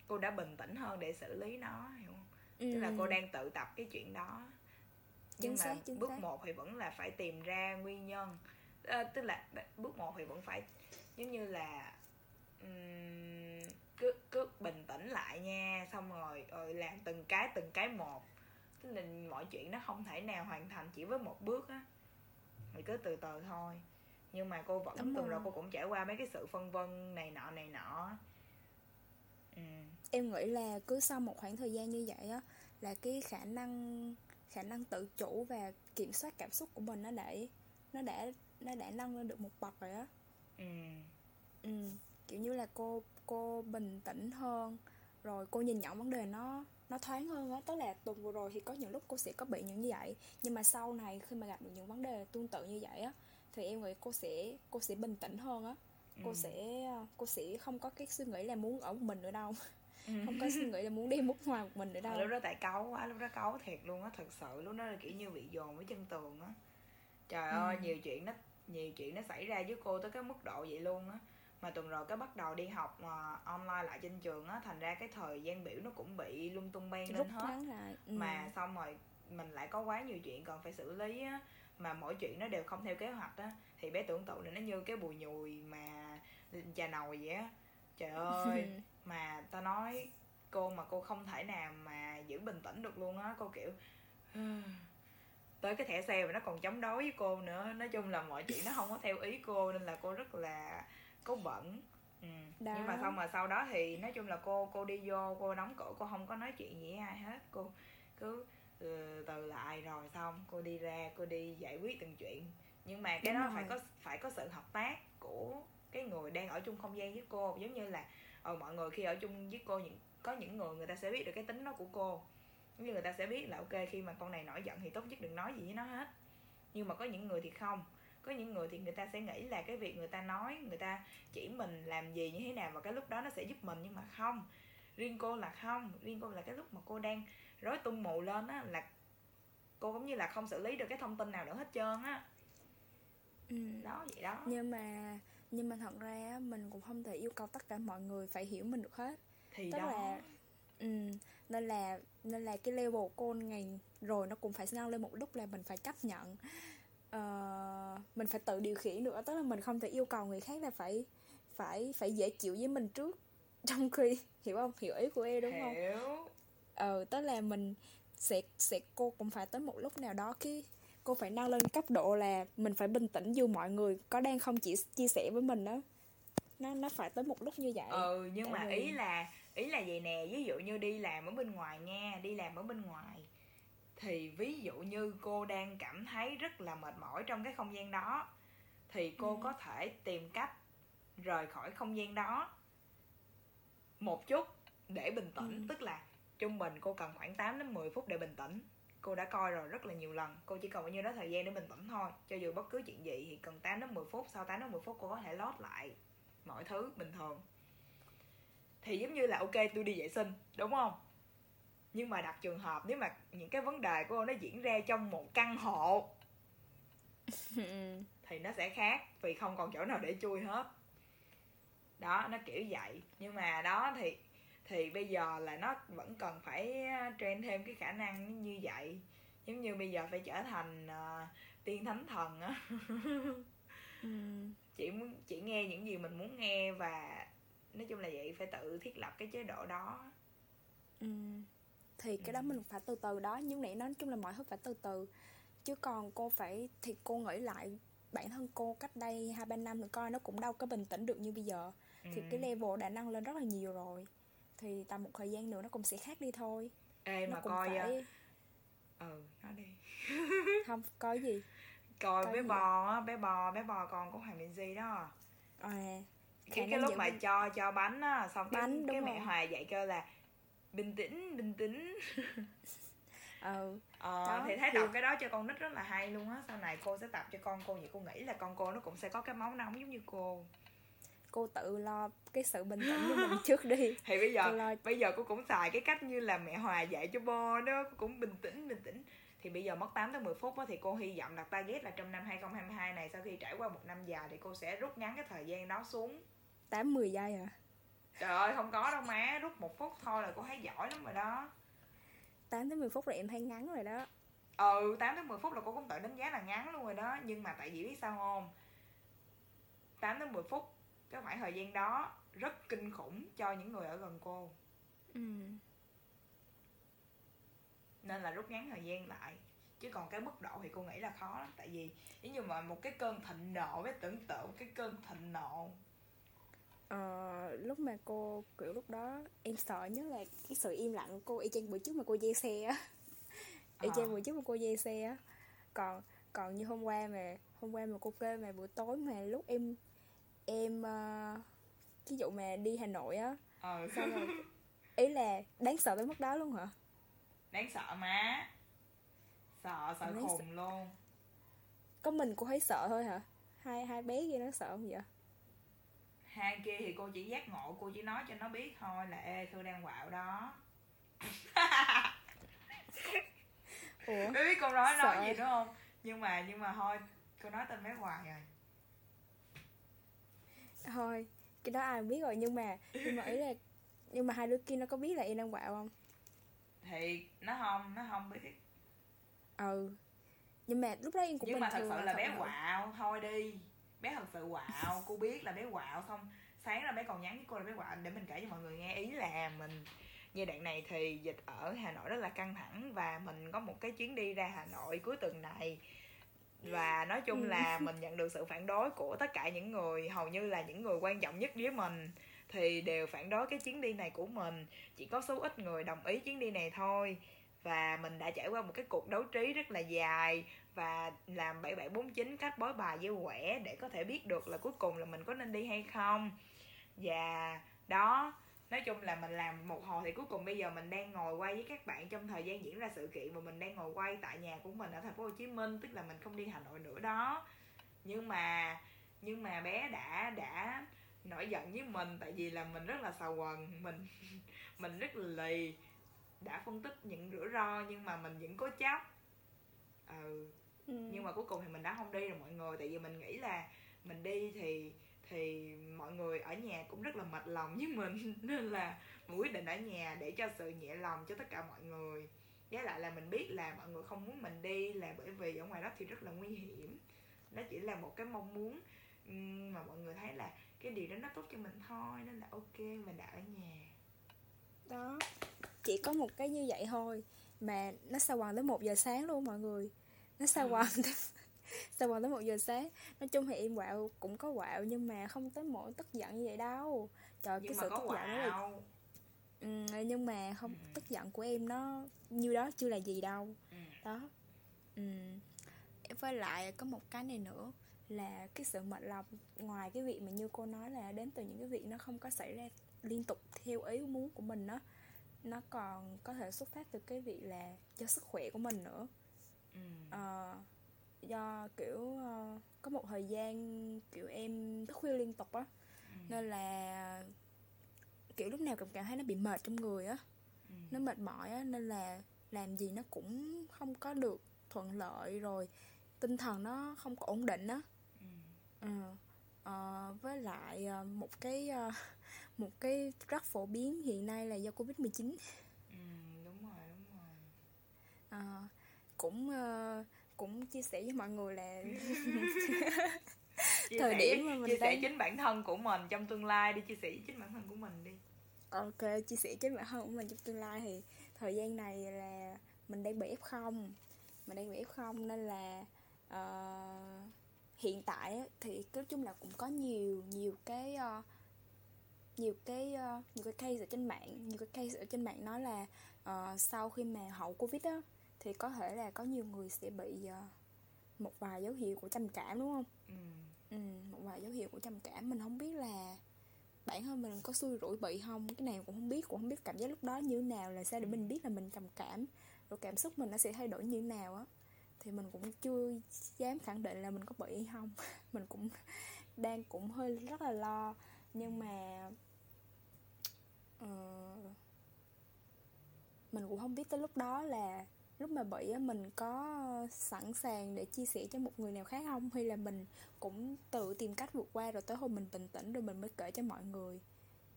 cô đã bình tĩnh hơn để xử lý nó hiểu không ừ. tức là cô đang tự tập cái chuyện đó nhưng chính mà xác, bước xác. một thì vẫn là phải tìm ra nguyên nhân à, tức là bước một thì vẫn phải giống như là um, cứ cứ bình tĩnh lại nha xong rồi rồi làm từng cái từng cái một tức là mọi chuyện nó không thể nào hoàn thành chỉ với một bước á. Thì cứ từ từ thôi. Nhưng mà cô vẫn Đúng từng rồi cô cũng trải qua mấy cái sự phân vân này nọ này nọ. Ừ. em nghĩ là cứ sau một khoảng thời gian như vậy á là cái khả năng khả năng tự chủ và kiểm soát cảm xúc của mình nó đã nó đã nó đã nâng lên được một bậc rồi á. Ừ. ừ. Kiểu như là cô cô bình tĩnh hơn rồi cô nhìn nhận vấn đề nó nó thoáng hơn á tức là tuần vừa rồi thì có những lúc cô sẽ có bị những như vậy nhưng mà sau này khi mà gặp được những vấn đề tương tự như vậy á thì em nghĩ cô sẽ cô sẽ bình tĩnh hơn á cô ừ. sẽ cô sẽ không có cái suy nghĩ là muốn ở một mình nữa đâu ừ. không có suy nghĩ là muốn đi mút ngoài một mình nữa đâu lúc đó tại cáu quá lúc đó cáu thiệt luôn á thật sự lúc đó là kiểu như bị dồn với chân tường á trời ừ. ơi nhiều chuyện nó nhiều chuyện nó xảy ra với cô tới cái mức độ vậy luôn á mà tuần rồi cái bắt đầu đi học mà online lại trên trường á thành ra cái thời gian biểu nó cũng bị lung tung beng lên hết. ừ. mà xong rồi mình lại có quá nhiều chuyện còn phải xử lý á mà mỗi chuyện nó đều không theo kế hoạch á thì bé tưởng tượng là nó như cái bùi nhùi mà trà nồi vậy á. Trời ơi mà tao nói cô mà cô không thể nào mà giữ bình tĩnh được luôn á cô kiểu tới cái thẻ xe mà nó còn chống đối với cô nữa. Nói chung là mọi chuyện nó không có theo ý cô nên là cô rất là cố bẩn ừ. nhưng mà xong mà sau đó thì nói chung là cô cô đi vô cô đóng cửa cô không có nói chuyện gì với ai hết. Cô cứ ừ, từ lại rồi xong cô đi ra cô đi giải quyết từng chuyện. Nhưng mà cái Đúng đó rồi. phải có phải có sự hợp tác của cái người đang ở chung không gian với cô. Giống như là ờ, mọi người khi ở chung với cô những có những người người ta sẽ biết được cái tính đó của cô. Như người ta sẽ biết là ok khi mà con này nổi giận thì tốt nhất đừng nói gì với nó hết. Nhưng mà có những người thì không có những người thì người ta sẽ nghĩ là cái việc người ta nói người ta chỉ mình làm gì như thế nào và cái lúc đó nó sẽ giúp mình nhưng mà không. Riêng cô là không riêng cô là cái lúc mà cô đang rối tung mù lên á là cô cũng như là không xử lý được cái thông tin nào nữa hết trơn á. Ừ. đó vậy đó. Nhưng mà nhưng mà thật ra mình cũng không thể yêu cầu tất cả mọi người phải hiểu mình được hết. Thì tức đó. là ừ, nên là nên là cái level cô ngày rồi nó cũng phải nâng lên một lúc là mình phải chấp nhận uh, mình phải tự điều khiển được tức là mình không thể yêu cầu người khác là phải phải phải dễ chịu với mình trước. Trong khi hiểu không? Hiểu ý của em đúng hiểu. không ờ tức là mình sẽ sẽ cô cũng phải tới một lúc nào đó cái cô phải nâng lên cấp độ là mình phải bình tĩnh dù mọi người có đang không chỉ chia sẻ với mình đó nó nó phải tới một lúc như vậy. Ừ nhưng Tại mà vì... ý là ý là vậy nè. Ví dụ như đi làm ở bên ngoài nha đi làm ở bên ngoài thì ví dụ như cô đang cảm thấy rất là mệt mỏi trong cái không gian đó thì cô ừ. có thể tìm cách rời khỏi không gian đó một chút để bình tĩnh. Ừ. tức là trung bình cô cần khoảng 8 đến 10 phút để bình tĩnh. Cô đã coi rồi rất là nhiều lần. Cô chỉ cần bao nhiêu đó thời gian để bình tĩnh thôi. Cho dù bất cứ chuyện gì thì cần 8 đến 10 phút sau 8 đến 10 phút cô có thể lót lại mọi thứ bình thường. Thì giống như là ok tôi đi vệ sinh đúng không nhưng mà đặt trường hợp nếu mà những cái vấn đề của cô nó diễn ra trong một căn hộ thì nó sẽ khác vì không còn chỗ nào để chui hết. Đó nó kiểu vậy. Nhưng mà đó thì thì bây giờ là nó vẫn cần phải train thêm cái khả năng như vậy. Giống như bây giờ phải trở thành uh, tiên thánh thần á. Ừ. chị muốn chị nghe những gì mình muốn nghe và nói chung là vậy phải tự thiết lập cái chế độ đó. Ừ thì cái đó mình phải từ từ đó nhưng nãy nói chung là mọi thứ phải từ từ. Chứ còn cô phải thì cô nghĩ lại bản thân cô cách đây hai ba năm nữa coi nó cũng đâu có bình tĩnh được như bây giờ. Ừ. thì cái level đã nâng lên rất là nhiều rồi. Thì tầm một thời gian nữa nó cũng sẽ khác đi thôi. Ê nó mà coi phải... À, ừ nói đi. Không coi gì? Coi, coi bé gì? bò á bé bò bé bò con của hoàng minh di đó. À cái cái lúc mà cho cho bánh á xong bánh, cái, cái mẹ hòa dạy kêu là bình tĩnh bình tĩnh. Ừ ờ, đó, thì thấy thì... tập cái đó cho con nít rất là hay luôn á. Sau này cô sẽ tập cho con cô vậy cô nghĩ là con cô nó cũng sẽ có cái máu nóng giống như cô. Cô tự lo cái sự bình tĩnh của mình trước đi. Thì bây giờ lo... bây giờ cô cũng xài cái cách như là mẹ hòa dạy cho bo đó cô cũng bình tĩnh bình tĩnh. Thì bây giờ mất 8 tới 10 phút đó, thì cô hy vọng đặt target là trong năm 2022 này sau khi trải qua một năm dài thì cô sẽ rút ngắn cái thời gian đó xuống. 8 10 giây à trời ơi không có đâu má rút một phút thôi là cô thấy giỏi lắm rồi đó. 8 tới 10 phút là em thấy ngắn rồi đó. Ừ 8 tới 10 phút là cô cũng tự đánh giá là ngắn luôn rồi đó nhưng mà tại vì biết sao không? 8 tới 10 phút cái khoảng thời gian đó rất kinh khủng cho những người ở gần cô. Ừ. Nên là rút ngắn thời gian lại. Chứ còn cái mức độ thì cô nghĩ là khó lắm tại vì nếu như mà một cái cơn thịnh nộ với tưởng tượng cái cơn thịnh nộ ờ, lúc mà cô kiểu lúc đó em sợ nhất là cái sự im lặng của cô y chang bữa trước mà cô dây xe á. Y chang ờ. bữa trước mà cô dây xe á. Còn còn như hôm qua mà hôm qua mà cô kêu mà buổi tối mà lúc em em uh, ví dụ mà đi hà nội á ờ. xong rồi ý là đáng sợ tới mức đó luôn hả? Đáng sợ má. Sợ sợ khùng sợ. luôn. Có mình cô thấy sợ thôi hả? Hai hai bé kia nó sợ không vậy hai kia thì cô chỉ giác ngộ cô chỉ nói cho nó biết thôi là ê thư đang quạo đó. Ủa? Biết cô nói nói gì đúng không? Nhưng mà nhưng mà thôi cô nói tên bé hoài rồi. Thôi cái đó ai biết rồi nhưng mà nhưng mà ý là nhưng mà hai đứa kia nó có biết là em đang quạo không? Thì nó không nó không biết. Ừ. Nhưng mà lúc đó em cũng nhưng mà thật sự là bé quạo thôi đi bé thật sự quạo cô biết là bé quạo xong sáng ra bé còn nhắn với cô là bé quạo để mình kể cho mọi người nghe. Ý là mình giai đoạn này thì dịch ở hà nội rất là căng thẳng và mình có một cái chuyến đi ra hà nội cuối tuần này. Và nói chung là ừ. mình nhận được sự phản đối của tất cả những người hầu như là những người quan trọng nhất với mình thì đều phản đối cái chuyến đi này của mình. Chỉ có số ít người đồng ý chuyến đi này thôi và mình đã trải qua một cái cuộc đấu trí rất là dài và làm 7749 cách bói bài với quẻ để có thể biết được là cuối cùng là mình có nên đi hay không. Và đó, nói chung là mình làm một hồi thì cuối cùng bây giờ mình đang ngồi quay với các bạn trong thời gian diễn ra sự kiện mà mình đang ngồi quay tại nhà của mình ở thành phố Hồ Chí Minh, tức là mình không đi Hà Nội nữa đó. Nhưng mà nhưng mà bé đã đã nổi giận với mình tại vì là mình rất là xào quần, mình mình rất là lì đã phân tích những rủi ro nhưng mà mình vẫn cố chấp ừ. ừ. nhưng mà cuối cùng thì mình đã không đi rồi mọi người. Tại vì mình nghĩ là mình đi thì thì mọi người ở nhà cũng rất là mệt lòng với mình. Nên là mình quyết định ở nhà để cho sự nhẹ lòng cho tất cả mọi người. Với lại là mình biết là mọi người không muốn mình đi là bởi vì ở ngoài đó thì rất là nguy hiểm. Nó chỉ là một cái mong muốn. Mà mọi người thấy là cái điều đó nó tốt cho mình thôi. Nên là ok mình đã ở nhà. Đó chỉ có một cái như vậy thôi. Mà nó sao quằn tới một giờ sáng luôn mọi người. Nó sao quằn tới sao quằn tới một giờ sáng. Nói chung thì em quạo cũng có quạo nhưng mà không tới mỗi tức giận như vậy đâu. Trời nhưng cái sự tức giận đó là ừ, nhưng mà không ừ. tức giận của em nó như đó chưa là gì đâu. Ừ. đó. Ừ. với lại có một cái này nữa là cái sự mệt lòng. Ngoài cái việc mà như cô nói là đến từ những cái việc nó không có xảy ra liên tục theo ý muốn của mình đó nó còn có thể xuất phát từ cái việc là do sức khỏe của mình nữa ừ. à, do kiểu uh, có một thời gian kiểu em thức khuya liên tục á ừ. nên là kiểu lúc nào cũng cảm thấy nó bị mệt trong người á ừ. nó mệt mỏi á nên là làm gì nó cũng không có được thuận lợi rồi tinh thần nó không có ổn định á ừ. ừ. À, với lại một cái một cái rất phổ biến hiện nay là do covid 19 ừ, đúng rồi đúng rồi. À, cũng uh, cũng chia sẻ với mọi người là thời điểm mà mình chia đang... sẻ chính bản thân của mình trong tương lai đi chia sẻ với chính bản thân của mình đi. Ok chia sẻ chính bản thân của mình trong tương lai thì thời gian này là mình đang bị f không mình đang bị f không nên là uh, hiện tại thì nói chung là cũng có nhiều nhiều cái uh, nhiều cái uh, nhiều cái case ở trên mạng nhiều cái case ở trên mạng nói là uh, sau khi mà hậu covid á thì có thể là có nhiều người sẽ bị uh, một vài dấu hiệu của trầm cảm đúng không? Ừ. ừ một vài dấu hiệu của trầm cảm. Mình không biết là bản thân mình có xui rủi bị không cái này cũng không biết cũng không biết cảm giác lúc đó như thế nào là sao để mình biết là mình trầm cảm rồi cảm xúc mình nó sẽ thay đổi như thế nào á. Thì mình cũng chưa dám khẳng định là mình có bị hay không. Mình cũng đang cũng hơi rất là lo nhưng mà uh, mình cũng không biết tới lúc đó là lúc mà bị á mình có sẵn sàng để chia sẻ cho một người nào khác không hay là mình cũng tự tìm cách vượt qua rồi tới hôm mình bình tĩnh rồi mình mới kể cho mọi người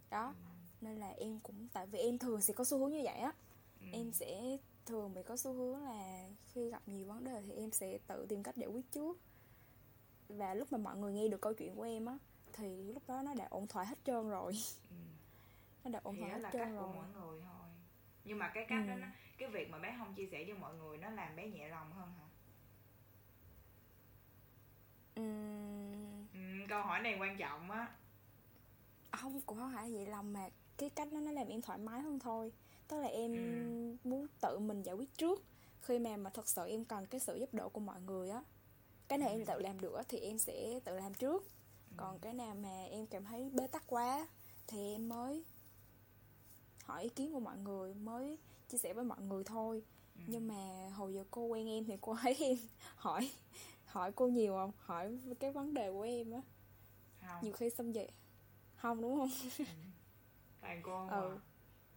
đó ừ. nên là em cũng tại vì em thường sẽ có xu hướng như vậy á ừ. em sẽ thường bị có xu hướng là khi gặp nhiều vấn đề thì em sẽ tự tìm cách giải quyết trước và lúc mà mọi người nghe được câu chuyện của em á thì lúc đó nó đã ổn thỏa hết trơn rồi ừ. Nó đã ổn thỏa hết trơn rồi mọi người thôi nhưng mà cái cách ừ. đó nó, cái việc mà bé không chia sẻ với mọi người nó làm bé nhẹ lòng hơn hả ừ. Ừ, câu hỏi này quan trọng á không cũng không phải vậy lòng mà cái cách đó nó làm em thoải mái hơn thôi tức là em ừ. muốn tự mình giải quyết trước khi mà mà thật sự em cần cái sự giúp đỡ của mọi người á cái này ừ. em tự làm được thì em sẽ tự làm trước ừ. còn cái nào mà em cảm thấy bế tắc quá thì em mới hỏi ý kiến của mọi người mới chia sẻ với mọi người thôi. Ừ. nhưng mà hồi giờ cô quen em thì cô thấy em hỏi hỏi cô nhiều không? Hỏi cái vấn đề của em á. Nhiều khi xong vậy không đúng không? Ừ. toàn cô ừ.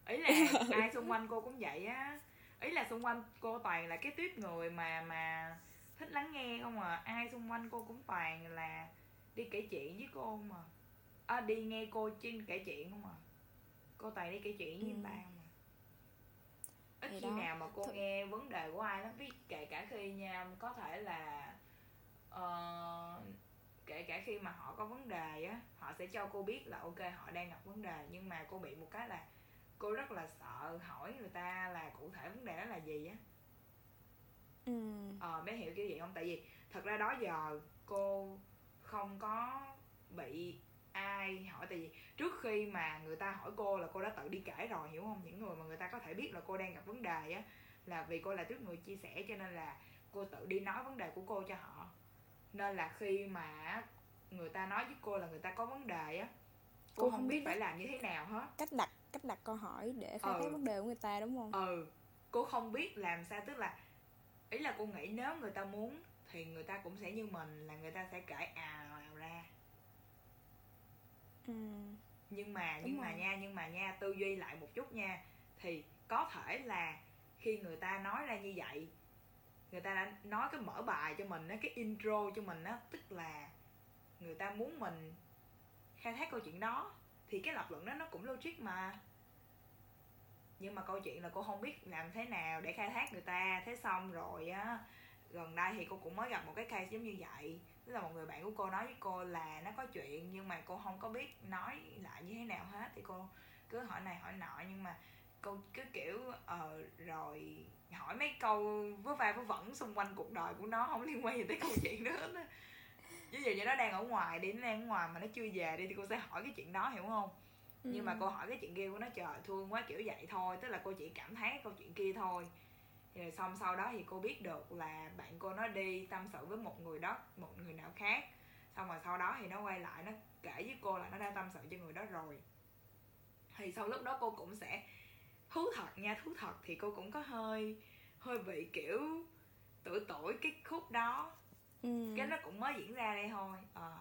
ý là ai xung quanh cô cũng vậy á. Ý là xung quanh cô toàn là cái tuyết người mà mà thích lắng nghe không à. Ai xung quanh cô cũng toàn là đi kể chuyện với cô mà à, đi nghe cô trên kể chuyện không à cô toàn đi kể chuyện với ừ. ta mà ít khi đó. nào mà cô Th... nghe vấn đề của ai lắm ví kể cả khi nha có thể là uh, kể cả khi mà họ có vấn đề á họ sẽ cho cô biết là ok họ đang gặp vấn đề nhưng mà cô bị một cái là cô rất là sợ hỏi người ta là cụ thể vấn đề đó là gì á ừ. ờ bé hiểu kiểu gì không tại vì thật ra đó giờ cô không có bị ai hỏi tại vì trước khi mà người ta hỏi cô là cô đã tự đi kể rồi hiểu không? Những người mà người ta có thể biết là cô đang gặp vấn đề á là vì cô là trước người chia sẻ cho nên là cô tự đi nói vấn đề của cô cho họ. Nên là khi mà người ta nói với cô là người ta có vấn đề á cô, cô không, không biết phải làm như thế nào hết. cách đặt cách đặt câu hỏi để khai thác ừ. vấn đề của người ta đúng không? Ừ cô không biết làm sao tức là ý là cô nghĩ nếu người ta muốn thì người ta cũng sẽ như mình là người ta sẽ kể ra ừ. nhưng mà đúng nhưng rồi. mà nha nhưng mà nha tư duy lại một chút nha thì có thể là khi người ta nói ra như vậy người ta đã nói cái mở bài cho mình á cái intro cho mình á tức là người ta muốn mình khai thác câu chuyện đó thì cái lập luận đó nó cũng logic mà nhưng mà câu chuyện là cô không biết làm thế nào để khai thác người ta thế xong rồi á gần đây thì cô cũng mới gặp một cái case giống như vậy. Tức là một người bạn của cô nói với cô là nó có chuyện nhưng mà cô không có biết nói lại như thế nào hết. Thì cô cứ hỏi này hỏi nọ nhưng mà cô cứ kiểu ờ uh, rồi hỏi mấy câu vớ vai vớ vẩn xung quanh cuộc đời của nó không liên quan gì tới câu chuyện đó hết ví dụ như nó đang ở ngoài đi nó đang ở ngoài mà nó chưa về đi thì cô sẽ hỏi cái chuyện đó hiểu không? Ừ. nhưng mà cô hỏi cái chuyện kia của nó trời thương quá kiểu vậy thôi. Tức là cô chỉ cảm thấy câu chuyện kia thôi rồi xong sau đó thì cô biết được là bạn cô nó đi tâm sự với một người đó một người nào khác. Xong rồi sau đó thì nó quay lại nó kể với cô là nó đã tâm sự cho người đó rồi. Thì sau lúc đó cô cũng sẽ thú thật nha thú thật thì cô cũng có hơi hơi bị kiểu tuổi tuổi cái khúc đó. Ừ. cái nó cũng mới diễn ra đây thôi. À,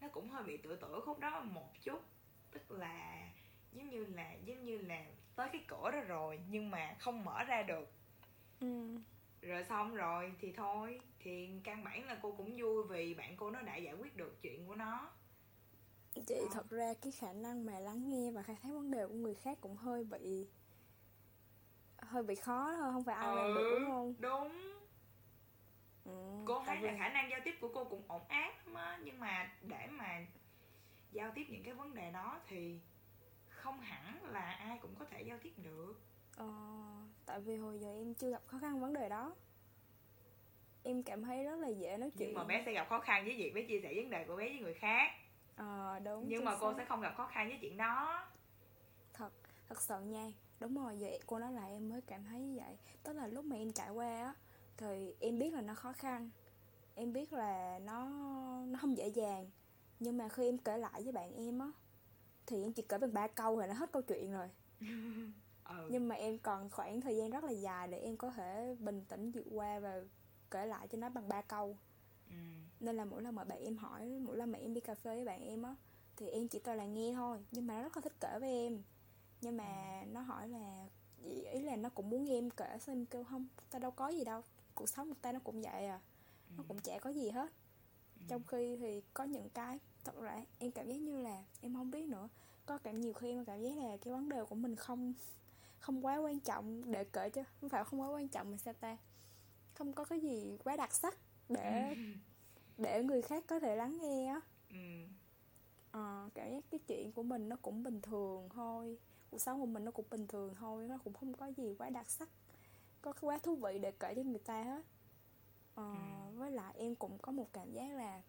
nó cũng hơi bị tuổi tuổi khúc đó một chút. Tức là giống như là giống như là tới cái cửa đó rồi nhưng mà không mở ra được ừ. rồi xong rồi thì thôi. Thì căn bản là cô cũng vui vì bạn cô nó đã giải quyết được chuyện của nó. Chị à. thật ra cái khả năng mà lắng nghe và khai thác vấn đề của người khác cũng hơi bị hơi bị khó thôi không phải ai ừ, làm được đúng không? đúng. Ừ, cô thấy là khả năng giao tiếp của cô cũng ổn áp lắm á nhưng mà để mà giao tiếp những cái vấn đề đó thì không hẳn là ai cũng có thể giao tiếp được ờ tại vì hồi giờ em chưa gặp khó khăn vấn đề đó. Em cảm thấy rất là dễ nói chuyện nhưng mà bé sẽ gặp khó khăn với việc bé chia sẻ vấn đề của bé với người khác. Ờ đúng nhưng mà cô sẽ không gặp khó khăn với chuyện đó. Thật thật sự nha. Đúng rồi vậy cô nói lại em mới cảm thấy như vậy. Tức là lúc mà em trải qua á thì em biết là nó khó khăn. Em biết là nó nó không dễ dàng. Nhưng mà khi em kể lại với bạn em á thì em chỉ kể bằng ba câu rồi nó hết câu chuyện rồi ừ. nhưng mà em còn khoảng thời gian rất là dài để em có thể bình tĩnh vượt qua và kể lại cho nó bằng ba câu. Ừ. nên là mỗi lần mà bạn em hỏi mỗi lần mà em đi cà phê với bạn em á thì em chỉ toàn là nghe thôi. Nhưng mà nó rất là thích kể với em. Nhưng mà nó hỏi là ý là nó cũng muốn nghe em kể sao em kêu không ta đâu có gì đâu. Cuộc sống của ta nó cũng vậy à. Nó cũng chả có gì hết. Trong khi thì có những cái thật ra em cảm giác như là em không biết nữa. Có cảm nhiều khi em cảm giác là cái vấn đề của mình không không quá quan trọng để kể cho không phải không quá quan trọng mà sao ta? Không có cái gì quá đặc sắc để để người khác có thể lắng nghe á. Ờ, cảm giác cái chuyện của mình nó cũng bình thường thôi. Cuộc sống của mình nó cũng bình thường thôi nó cũng không có gì quá đặc sắc có quá thú vị để kể cho người ta hết. Ừ. với lại em cũng có một cảm giác là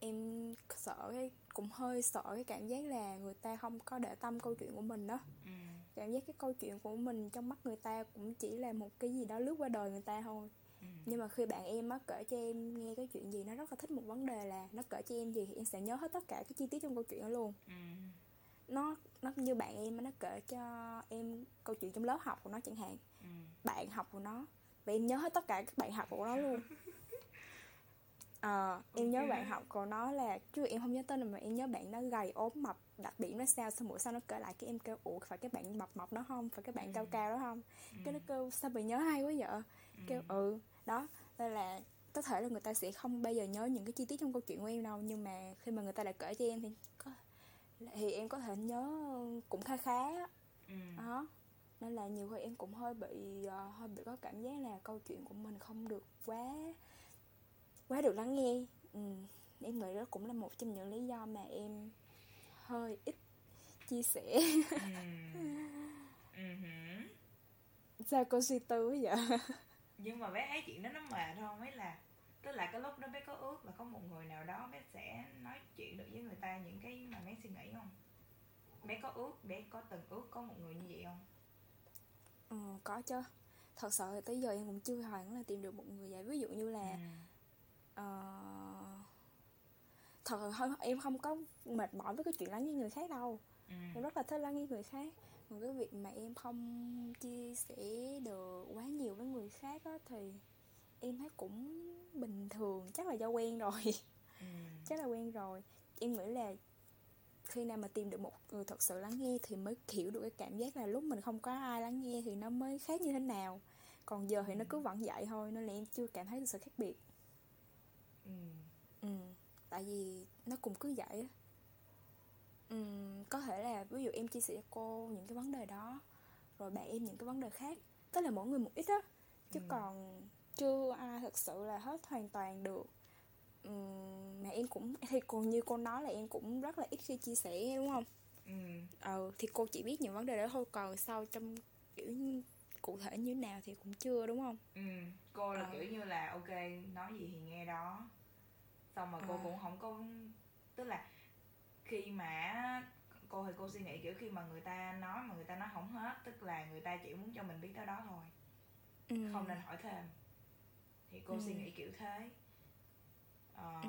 em sợ cái cũng hơi sợ cái cảm giác là người ta không có để tâm câu chuyện của mình đó. Ừ. cảm giác cái câu chuyện của mình trong mắt người ta cũng chỉ là một cái gì đó lướt qua đời người ta thôi ừ. nhưng mà khi bạn em á kể cho em nghe cái chuyện gì nó rất là thích một vấn đề là nó kể cho em gì thì em sẽ nhớ hết tất cả cái chi tiết trong câu chuyện đó luôn ừ. nó nó như bạn em nó kể cho em câu chuyện trong lớp học của nó chẳng hạn ừ. bạn học của nó và em nhớ hết tất cả các bạn học của nó luôn Ờ, em nhớ bạn học của nó là chứ em không nhớ tên mà em nhớ bạn nó gầy ốm mập đặc điểm nó sao xong bữa sau nó kể lại cái em kêu ủa phải các bạn mập mập đó không phải các bạn cao ừ. cao đó không cái nó ừ. kêu sao bị nhớ hay quá vậy kêu ừ. ừ đó đây là có thể là người ta sẽ không bao giờ nhớ những cái chi tiết trong câu chuyện của em đâu nhưng mà khi mà người ta lại kể cho em thì có thì em có thể nhớ cũng khá khá đó nên là nhiều khi em cũng hơi bị uh, hơi bị có cảm giác là câu chuyện của mình không được quá quá được lắng nghe. Ừ. em nghĩ đó cũng là một trong những lý do mà em hơi ít chia sẻ. Ừ. sao cô suy tư vậy? Nhưng mà bé thấy chuyện đó nó mệt không ấy là tức là cái lúc đó bé có ước là có một người nào đó bé sẽ nói chuyện được với người ta những cái mà bé suy nghĩ không? Bé có ước bé có từng ước có một người như vậy không? Ừ, có chứ. Thật sự thì tới giờ em cũng chưa hẳn là tìm được một người vậy. Ví dụ như là ừ uh, thật là em không có mệt mỏi với cái chuyện lắng nghe người khác đâu. Ừ. em rất là thích lắng nghe người khác. Còn cái việc mà em không chia sẻ được quá nhiều với người khác á, thì em thấy cũng bình thường chắc là do quen rồi. Ừ. chắc là quen rồi. Em nghĩ là khi nào mà tìm được một người thật sự lắng nghe thì mới hiểu được cái cảm giác là lúc mình không có ai lắng nghe thì nó mới khác như thế nào. Còn giờ thì nó cứ vẫn vậy thôi nên là em chưa cảm thấy được sự khác biệt ừ. ừ tại vì nó cũng cứ vậy á ừ, có thể là ví dụ em chia sẻ cho cô những cái vấn đề đó rồi bạn em những cái vấn đề khác tức là mỗi người một ít á chứ ừ. còn chưa ai thật sự là hết hoàn toàn được ừ, mà em cũng thì còn như cô nói là em cũng rất là ít khi chia sẻ đúng không ừ. ờ thì cô chỉ biết những vấn đề đó thôi còn sau trong kiểu cụ thể như nào thì cũng chưa đúng không ừ cô là à. kiểu như là ok nói gì thì nghe đó xong mà cô à. cũng không có tức là khi mà cô thì cô suy nghĩ kiểu khi mà người ta nói mà người ta nói không hết tức là người ta chỉ muốn cho mình biết tới đó thôi ừ. không nên hỏi thêm thì cô ừ. suy nghĩ kiểu thế ờ, ừ.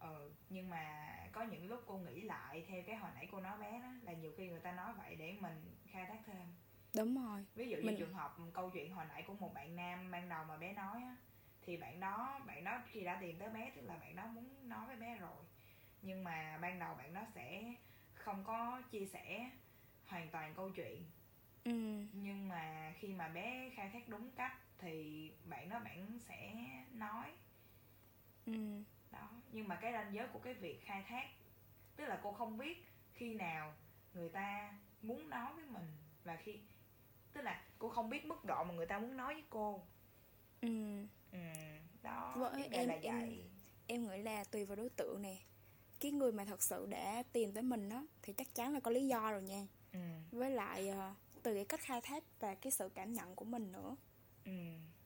ừ nhưng mà có những lúc cô nghĩ lại theo cái hồi nãy cô nói bé đó là nhiều khi người ta nói vậy để mình khai thác thêm đúng rồi. Ví dụ như mình... trường hợp câu chuyện hồi nãy của một bạn nam ban đầu mà bé nói á thì bạn đó bạn đó khi đã tìm tới bé tức là bạn đó muốn nói với bé rồi. Nhưng mà ban đầu bạn đó sẽ không có chia sẻ hoàn toàn câu chuyện. Ừ. nhưng mà khi mà bé khai thác đúng cách thì bạn đó bạn sẽ nói. Ừ. đó nhưng mà cái ranh giới của cái việc khai thác tức là cô không biết khi nào người ta muốn nói với mình. Và khi tức là cô không biết mức độ mà người ta muốn nói với cô. Ừ. Ừ đó với em là em vậy. em nghĩ là tùy vào đối tượng nè. Cái người mà thật sự đã tìm tới mình đó thì chắc chắn là có lý do rồi nha. Ừ. với lại uh, từ cái cách khai thác và cái sự cảm nhận của mình nữa. Ừ.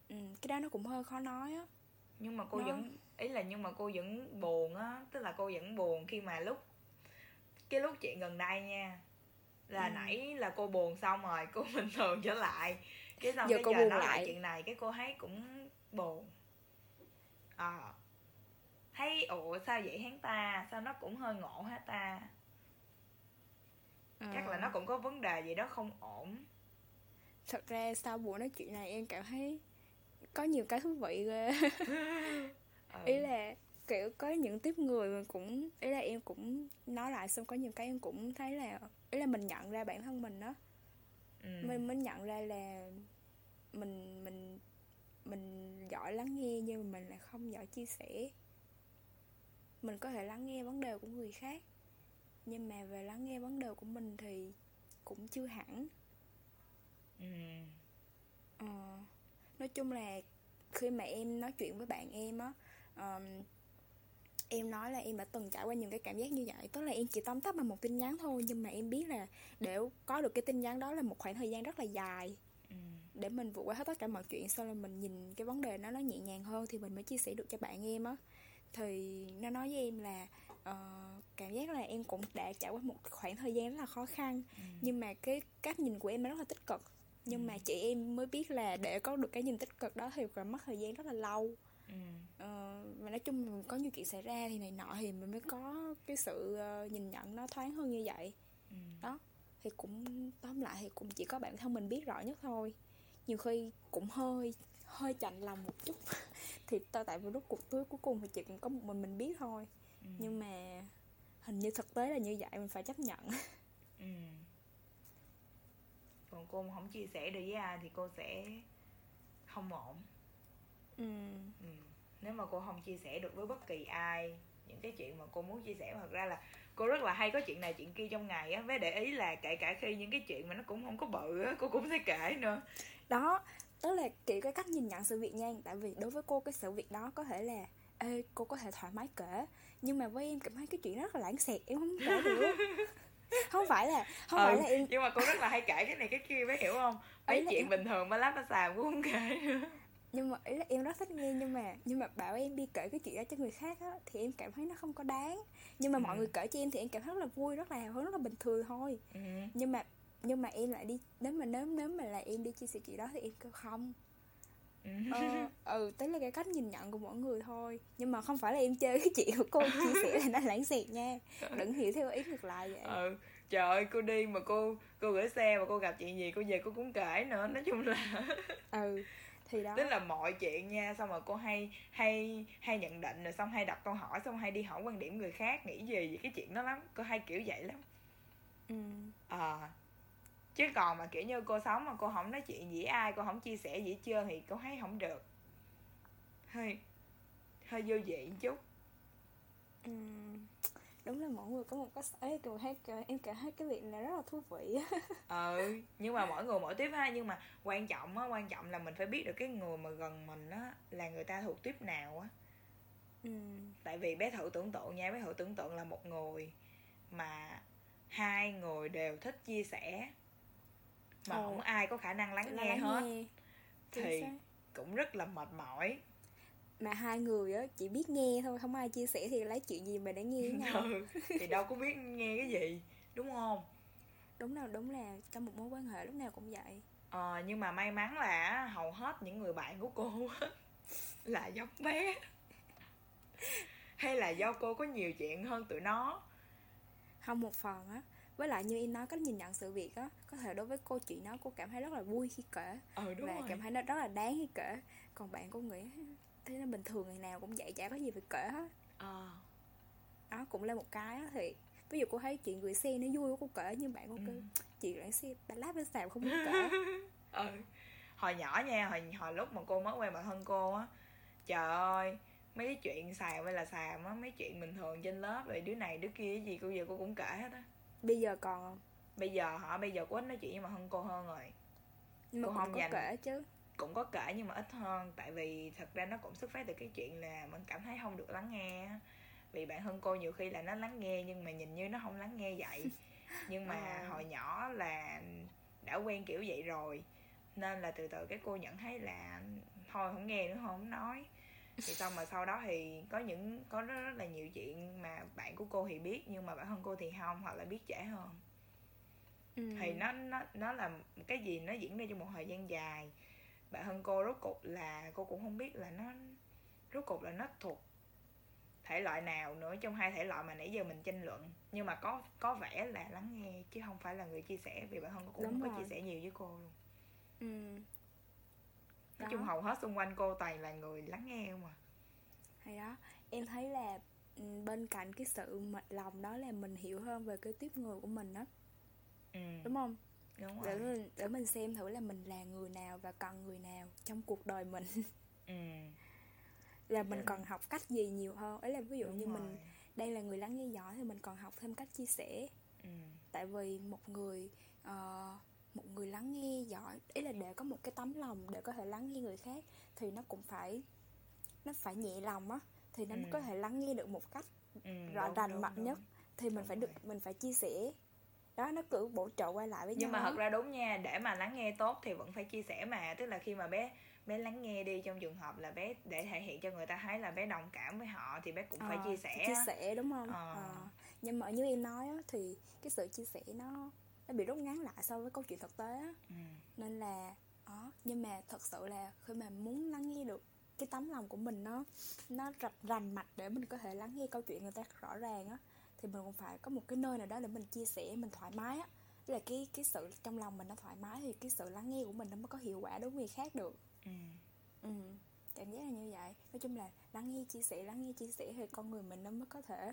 ừ cái đó nó cũng hơi khó nói á. Nhưng mà cô nó... vẫn ý là nhưng mà cô vẫn buồn á. Tức là cô vẫn buồn khi mà lúc cái lúc chuyện gần đây nha là ừ. nãy là cô buồn xong rồi cô bình thường trở lại. Cái xong giờ cái cô giờ buồn nói lại chuyện này cái cô thấy cũng buồn. À, thấy ủa sao vậy hắn ta? Sao nó cũng hơi ngộ hết ta? À. chắc là nó cũng có vấn đề gì đó không ổn. Thật ra sau buổi nói chuyện này em cảm thấy có nhiều cái thú vị ghê. Ừ. ý là kiểu có những tiếp người mình cũng ý là em cũng nói lại xong có nhiều cái em cũng thấy là ý là mình nhận ra bản thân mình đó ừ. mình mới nhận ra là mình mình mình giỏi lắng nghe nhưng mà mình lại không giỏi chia sẻ mình có thể lắng nghe vấn đề của người khác nhưng mà về lắng nghe vấn đề của mình thì cũng chưa hẳn ừ. ờ, nói chung là khi mà em nói chuyện với bạn em á um, em nói là em đã từng trải qua những cái cảm giác như vậy tức là em chỉ tóm tắt bằng một tin nhắn thôi nhưng mà em biết là để có được cái tin nhắn đó là một khoảng thời gian rất là dài ừ. để mình vượt qua hết tất cả mọi chuyện sau là mình nhìn cái vấn đề nó nó nhẹ nhàng hơn thì mình mới chia sẻ được cho bạn em á thì nó nói với em là uh, cảm giác là em cũng đã trải qua một khoảng thời gian rất là khó khăn ừ. nhưng mà cái cách nhìn của em rất là tích cực nhưng ừ. mà chị em mới biết là để có được cái nhìn tích cực đó thì cần mất thời gian rất là lâu ừ. uh, và nói chung có nhiều chuyện xảy ra thì này nọ thì mình mới có cái sự uh, nhìn nhận nó thoáng hơn như vậy ừ. đó thì cũng tóm lại thì cũng chỉ có bản thân mình biết rõ nhất thôi nhiều khi cũng hơi hơi chạnh lòng một chút thì tại vì lúc cuộc cuối cuối cùng thì chỉ cần có một mình mình biết thôi ừ. nhưng mà hình như thực tế là như vậy mình phải chấp nhận ừ. còn cô không chia sẻ được với ai thì cô sẽ không ổn ừ. ừ. nếu mà cô không chia sẻ được với bất kỳ ai những cái chuyện mà cô muốn chia sẻ thật ra là cô rất là hay có chuyện này chuyện kia trong ngày á. Với để ý là kể cả khi những cái chuyện mà nó cũng không có bự á cô cũng sẽ kể nữa. Đó tức là kiểu cái cách nhìn nhận sự việc nha. Tại vì đối với cô cái sự việc đó có thể là ê cô có thể thoải mái kể. Nhưng mà với em cảm thấy cái chuyện rất là lãng xẹt em không kể được. Không phải là không ừ, phải là em nhưng mà cô rất là hay kể cái này cái kia mới hiểu không? Mấy chuyện em... bình thường mà lát mà xàm cũng không kể nữa nhưng mà ý là em rất thích nghe nhưng mà nhưng mà bảo em đi kể cái chuyện đó cho người khác á thì em cảm thấy nó không có đáng. Nhưng mà ừ. mọi người kể cho em thì em cảm thấy rất là vui rất là hào hứng rất là bình thường thôi. Ừ. nhưng mà nhưng mà em lại đi nếu mà nếu nếu mà là em đi chia sẻ chuyện đó thì em kêu không. Ừ. ờ, ừ đấy là cái cách nhìn nhận của mỗi người thôi. Nhưng mà không phải là em chơi cái chuyện của cô chia sẻ là nó lãng xẹt nha. Đừng hiểu theo ý ngược lại vậy. Ừ trời ơi cô đi mà cô cô gửi xe mà cô gặp chuyện gì cô về cô cũng kể nữa. Nói chung là ừ thì đó. Tức là mọi chuyện nha xong rồi cô hay hay hay nhận định rồi xong hay đặt câu hỏi xong hay đi hỏi quan điểm người khác nghĩ gì về cái chuyện đó lắm cô hay kiểu vậy lắm. Ừ. À, chứ còn mà kiểu như cô sống mà cô không nói chuyện với ai cô không chia sẻ gì chưa thì cô thấy không được. Hơi hơi vô vị một chút. Ừ đúng là mỗi người có một cái ấy tôi thấy em cảm thấy cái việc này rất là thú vị ừ nhưng mà mỗi người mỗi tiếp ha nhưng mà quan trọng á quan trọng là mình phải biết được cái người mà gần mình á là người ta thuộc tiếp nào á ừ. tại vì bé thử tưởng tượng nha bé thử tưởng tượng là một người mà hai người đều thích chia sẻ mà Ồ. không ai có khả năng lắng, nghe, lắng hết nghe. thì cũng rất là mệt mỏi mà hai người á chỉ biết nghe thôi không ai chia sẻ thì lấy chuyện gì mà để nghe với nhau. Ừ, thì đâu có biết nghe cái gì đúng không? Đúng nào đúng là trong một mối quan hệ lúc nào cũng vậy. Ờ nhưng mà may mắn là hầu hết những người bạn của cô là giống bé. Hay là do cô có nhiều chuyện hơn tụi nó? Không một phần á. Với lại như em nói cách nhìn nhận sự việc á có thể đối với cô chuyện đó cô cảm thấy rất là vui khi kể. Ừ, đúng và rồi. cảm thấy nó rất là đáng khi kể. Còn bạn cô nghĩ thế nó bình thường ngày nào cũng vậy chả có gì phải kể hết. À. đó cũng là một cái đó thì ví dụ cô thấy chuyện gửi xe nó vui cô kể nhưng bạn cô ừ. kêu chuyện gửi xe bà lát bên xàm không muốn kể. Ừ. Hồi nhỏ nha hồi hồi lúc mà cô mới quen bạn thân cô á trời ơi mấy cái chuyện xàm hay là xàm á mấy chuyện bình thường trên lớp rồi đứa này đứa kia cái gì cô giờ cô cũng kể hết á. Bây giờ còn không? Bây giờ họ bây giờ cô ít nói chuyện với mà hơn cô hơn rồi. Nhưng mà cô không có dành kể chứ cũng có kể nhưng mà ít hơn. Tại vì thật ra nó cũng xuất phát từ cái chuyện là mình cảm thấy không được lắng nghe vì bạn hơn cô nhiều khi là nó lắng nghe nhưng mà nhìn như nó không lắng nghe vậy. Nhưng mà à. hồi nhỏ là đã quen kiểu vậy rồi. Nên là từ từ cái cô nhận thấy là thôi không nghe nữa không nói. Thì xong mà sau đó thì có những có rất, rất là nhiều chuyện mà bạn của cô thì biết nhưng mà bản thân cô thì không hoặc là biết trễ hơn. Ừ. thì nó nó nó là cái gì nó diễn ra trong một thời gian dài bạn thân cô rốt cục là cô cũng không biết là nó rốt cục là nó thuộc thể loại nào nữa trong hai thể loại mà nãy giờ mình tranh luận. Nhưng mà có có vẻ là lắng nghe chứ không phải là người chia sẻ vì bản thân cô cũng Đúng không có chia sẻ nhiều với cô luôn. Ừ. nói chung hầu hết xung quanh cô toàn là người lắng nghe không à. Hay đó. Em thấy là ừ, bên cạnh cái sự mệt lòng đó là mình hiểu hơn về cái tiếp người của mình đó. Ừ. đúng không Đúng để mình để mình xem thử là mình là người nào và cần người nào trong cuộc đời mình ừ. là mình ừ. cần học cách gì nhiều hơn ấy là ví dụ Đúng như rồi. mình đây là người lắng nghe giỏi thì mình còn học thêm cách chia sẻ ừ. tại vì một người uh, một người lắng nghe giỏi ý là để có một cái tấm lòng để có thể lắng nghe người khác thì nó cũng phải nó phải nhẹ lòng á thì nó ừ. mới có thể lắng nghe được một cách ừ, rõ rành mạch nhất thì mình đúng phải rồi. được mình phải chia sẻ đó nó cứ bổ trợ quay lại với nhưng nhau nhưng mà thật ra đúng nha để mà lắng nghe tốt thì vẫn phải chia sẻ mà tức là khi mà bé bé lắng nghe đi trong trường hợp là bé để thể hiện cho người ta thấy là bé đồng cảm với họ thì bé cũng à, phải chia sẻ chia sẻ đúng không à. À. nhưng mà như em nói á, thì cái sự chia sẻ nó nó bị rút ngắn lại so với câu chuyện thực tế á ừ. nên là đó nhưng mà thật sự là khi mà muốn lắng nghe được cái tấm lòng của mình nó nó rạch rành mạch để mình có thể lắng nghe câu chuyện người ta rõ ràng á thì mình cũng phải có một cái nơi nào đó để mình chia sẻ mình thoải mái á là cái cái sự trong lòng mình nó thoải mái thì cái sự lắng nghe của mình nó mới có hiệu quả đối với người khác được ừ. ừ cảm giác là như vậy nói chung là lắng nghe chia sẻ lắng nghe chia sẻ thì con người mình nó mới có thể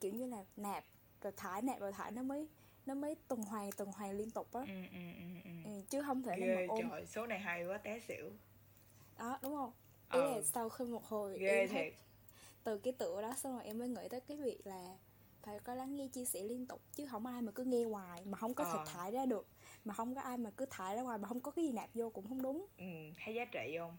kiểu như là nạp rồi thải nạp rồi thải nó mới nó mới tuần hoàn tuần hoàn liên tục á ừ, ừ, ừ, ừ. ừ, chứ không thể Ghê, mà ôm trời số này hay quá té xỉu đó đúng không ý ừ. là sau khi một hồi Ghê em thiệt. từ cái tựa đó xong rồi em mới nghĩ tới cái việc là phải có lắng nghe chia sẻ liên tục chứ không ai mà cứ nghe hoài mà không có ờ. thể thải ra được mà không có ai mà cứ thải ra ngoài mà không có cái gì nạp vô cũng không đúng ừ hay giá trị không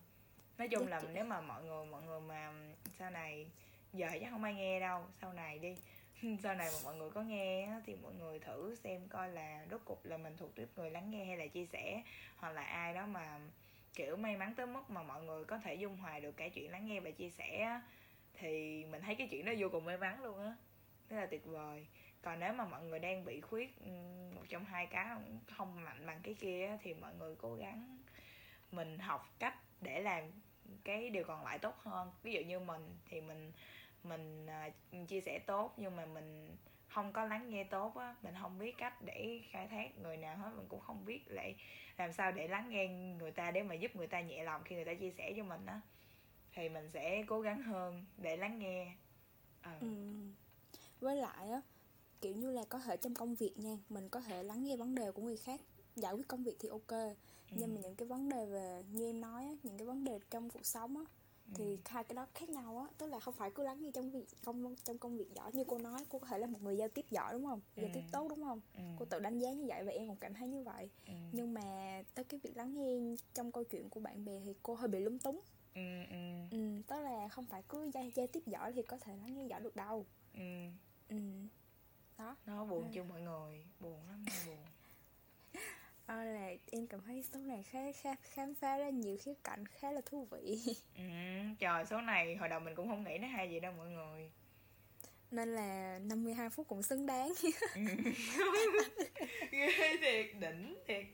nói chung giá là trị. nếu mà mọi người mọi người mà sau này giờ chắc không ai nghe đâu sau này đi sau này mà mọi người có nghe thì mọi người thử xem coi là rốt cục là mình thuộc tiếp người lắng nghe hay là chia sẻ hoặc là ai đó mà kiểu may mắn tới mức mà mọi người có thể dung hòa được cả chuyện lắng nghe và chia sẻ thì mình thấy cái chuyện đó vô cùng may mắn luôn á rất là tuyệt vời còn nếu mà mọi người đang bị khuyết ừ, một trong hai cái không mạnh bằng cái kia thì mọi người cố gắng mình học cách để làm cái điều còn lại tốt hơn ví dụ như mình, thì mình mình à, chia sẻ tốt nhưng mà mình không có lắng nghe tốt á, mình không biết cách để khai thác người nào hết, mình cũng không biết lại làm sao để lắng nghe người ta để mà giúp người ta nhẹ lòng khi người ta chia sẻ cho mình á thì mình sẽ cố gắng hơn để lắng nghe ờ. ừ. ừ với lại á kiểu như là có thể trong công việc nha mình có thể lắng nghe vấn đề của người khác giải quyết công việc thì ok ừ. nhưng mà những cái vấn đề về như em nói á những cái vấn đề trong cuộc sống á thì ừ. hai cái đó khác nhau á tức là không phải cứ lắng nghe trong việc công trong công việc giỏi như cô nói cô có thể là một người giao tiếp giỏi đúng không ừ. giao tiếp tốt đúng không ừ. cô tự đánh giá như vậy và em cũng cảm thấy như vậy ừ. nhưng mà tới cái việc lắng nghe trong câu chuyện của bạn bè thì cô hơi bị lúng túng ừ, ừ. ừ tức là không phải cứ giao, giao tiếp giỏi thì có thể lắng nghe giỏi được đâu ừ. Ừ. đó. Nó buồn cho mọi người. Buồn lắm buồn. À, là em cảm thấy số này khá, khá khám phá ra nhiều khía cạnh khá là thú vị. Ừ, trời số này hồi đầu mình cũng không nghĩ nó hay gì đâu mọi người. Nên là 52 phút cũng xứng đáng. Ghê thiệt đỉnh thiệt.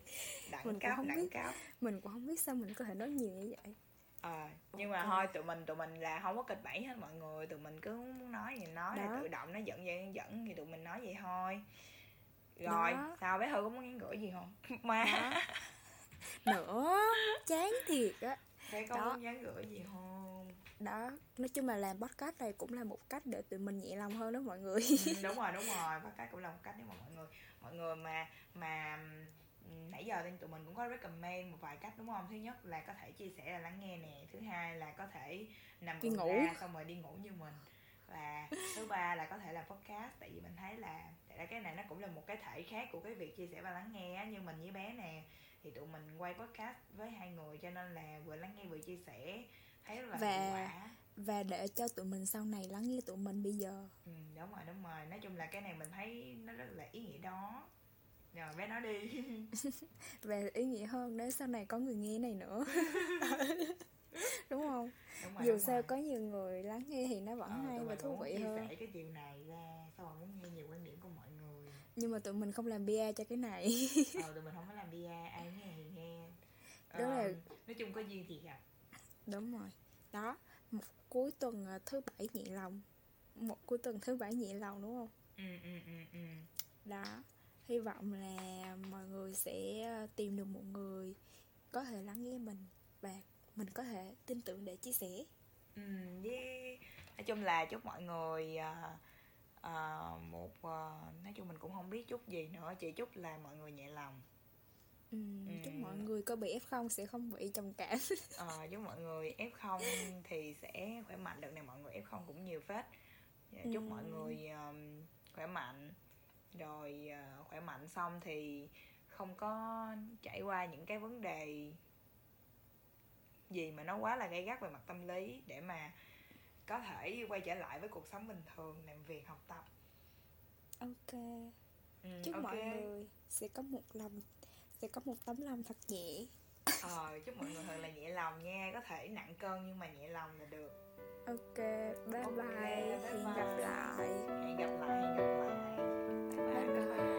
Đẳng mình cấp đẳng biết, cấp. mình cũng không biết sao mình có thể nói nhiều như vậy à, nhưng mà thôi tụi mình tụi mình là không có kịch bản hết mọi người. Tụi mình cứ muốn nói gì nói Đó. tự động nó dẫn dẫn dẫn thì tụi mình nói vậy thôi. Rồi đó. sao bé thư có muốn nhắn gửi gì không? Mà nữa chán thiệt á. Bé có đó. muốn nhắn gửi gì không? Đó. Nói chung là làm podcast này cũng là một cách để tụi mình nhẹ lòng hơn đó mọi người. Ừ, đúng rồi đúng rồi. Podcast cũng là một cách để mà mọi người mọi người mà mà nãy giờ thì tụi mình cũng có recommend một vài cách đúng không? Thứ nhất là có thể chia sẻ là lắng nghe nè. Thứ hai là có thể nằm đi ngủ ra xong rồi đi ngủ như mình. Và thứ ba là có thể làm podcast tại vì mình thấy là tại ra cái này nó cũng là một cái thể khác của cái việc chia sẻ và lắng nghe á. Như mình với bé nè thì tụi mình quay podcast với hai người cho nên là vừa lắng nghe vừa chia sẻ thấy rất là và hiệu quả. và để cho tụi mình sau này lắng nghe tụi mình bây giờ. Ừ đúng rồi đúng rồi. Nói chung là cái này mình thấy nó rất là ý nghĩa rồi bé nói đi. Về ý nghĩa hơn nếu sau này có người nghe này nữa. Đúng không? Đúng rồi, dù đúng sao rồi. có nhiều người lắng nghe thì nó vẫn ờ, hay và thú vị hơn. cái chiều này ra sao mà muốn nghe nhiều quan điểm của mọi người. Nhưng mà tụi mình không làm bia cho cái này. Ờ tụi mình không có làm bia ai nghe thì nghe. Đó ờ, là nói chung có duyên thì gặp đúng rồi. Đó một cuối tuần à, thứ bảy nhẹ lòng. Một cuối tuần thứ bảy nhẹ lòng đúng không? Ừ ừ ừ ừ. Đó hy vọng là mọi người sẽ à, tìm được một người có thể lắng nghe mình và mình có thể tin tưởng để chia sẻ ừ yeah. nói chung là chúc mọi người uh, uh, một uh, nói chung mình cũng không biết chút gì nữa chỉ chúc là mọi người nhẹ lòng Ừ, ừ. chúc mọi người có bị F0 sẽ không bị trầm cảm ờ, chúc mọi người F0 thì sẽ khỏe mạnh đợt này mọi người F0 cũng nhiều phết dạ, chúc ừ. mọi người um, khỏe mạnh rồi uh, khỏe mạnh xong thì không có trải qua những cái vấn đề gì mà nó quá là gay gắt về mặt tâm lý để mà có thể quay trở lại với cuộc sống bình thường làm việc học tập. Ok. Ừ, chúc okay. mọi người sẽ có một lòng sẽ có một tấm lòng thật nhẹ. Ờ chúc mọi người thật là nhẹ lòng nha. Có thể nặng cân nhưng mà nhẹ lòng là được. Ok bye okay, bye, bye. hẹn gặp lại. Hẹn gặp Her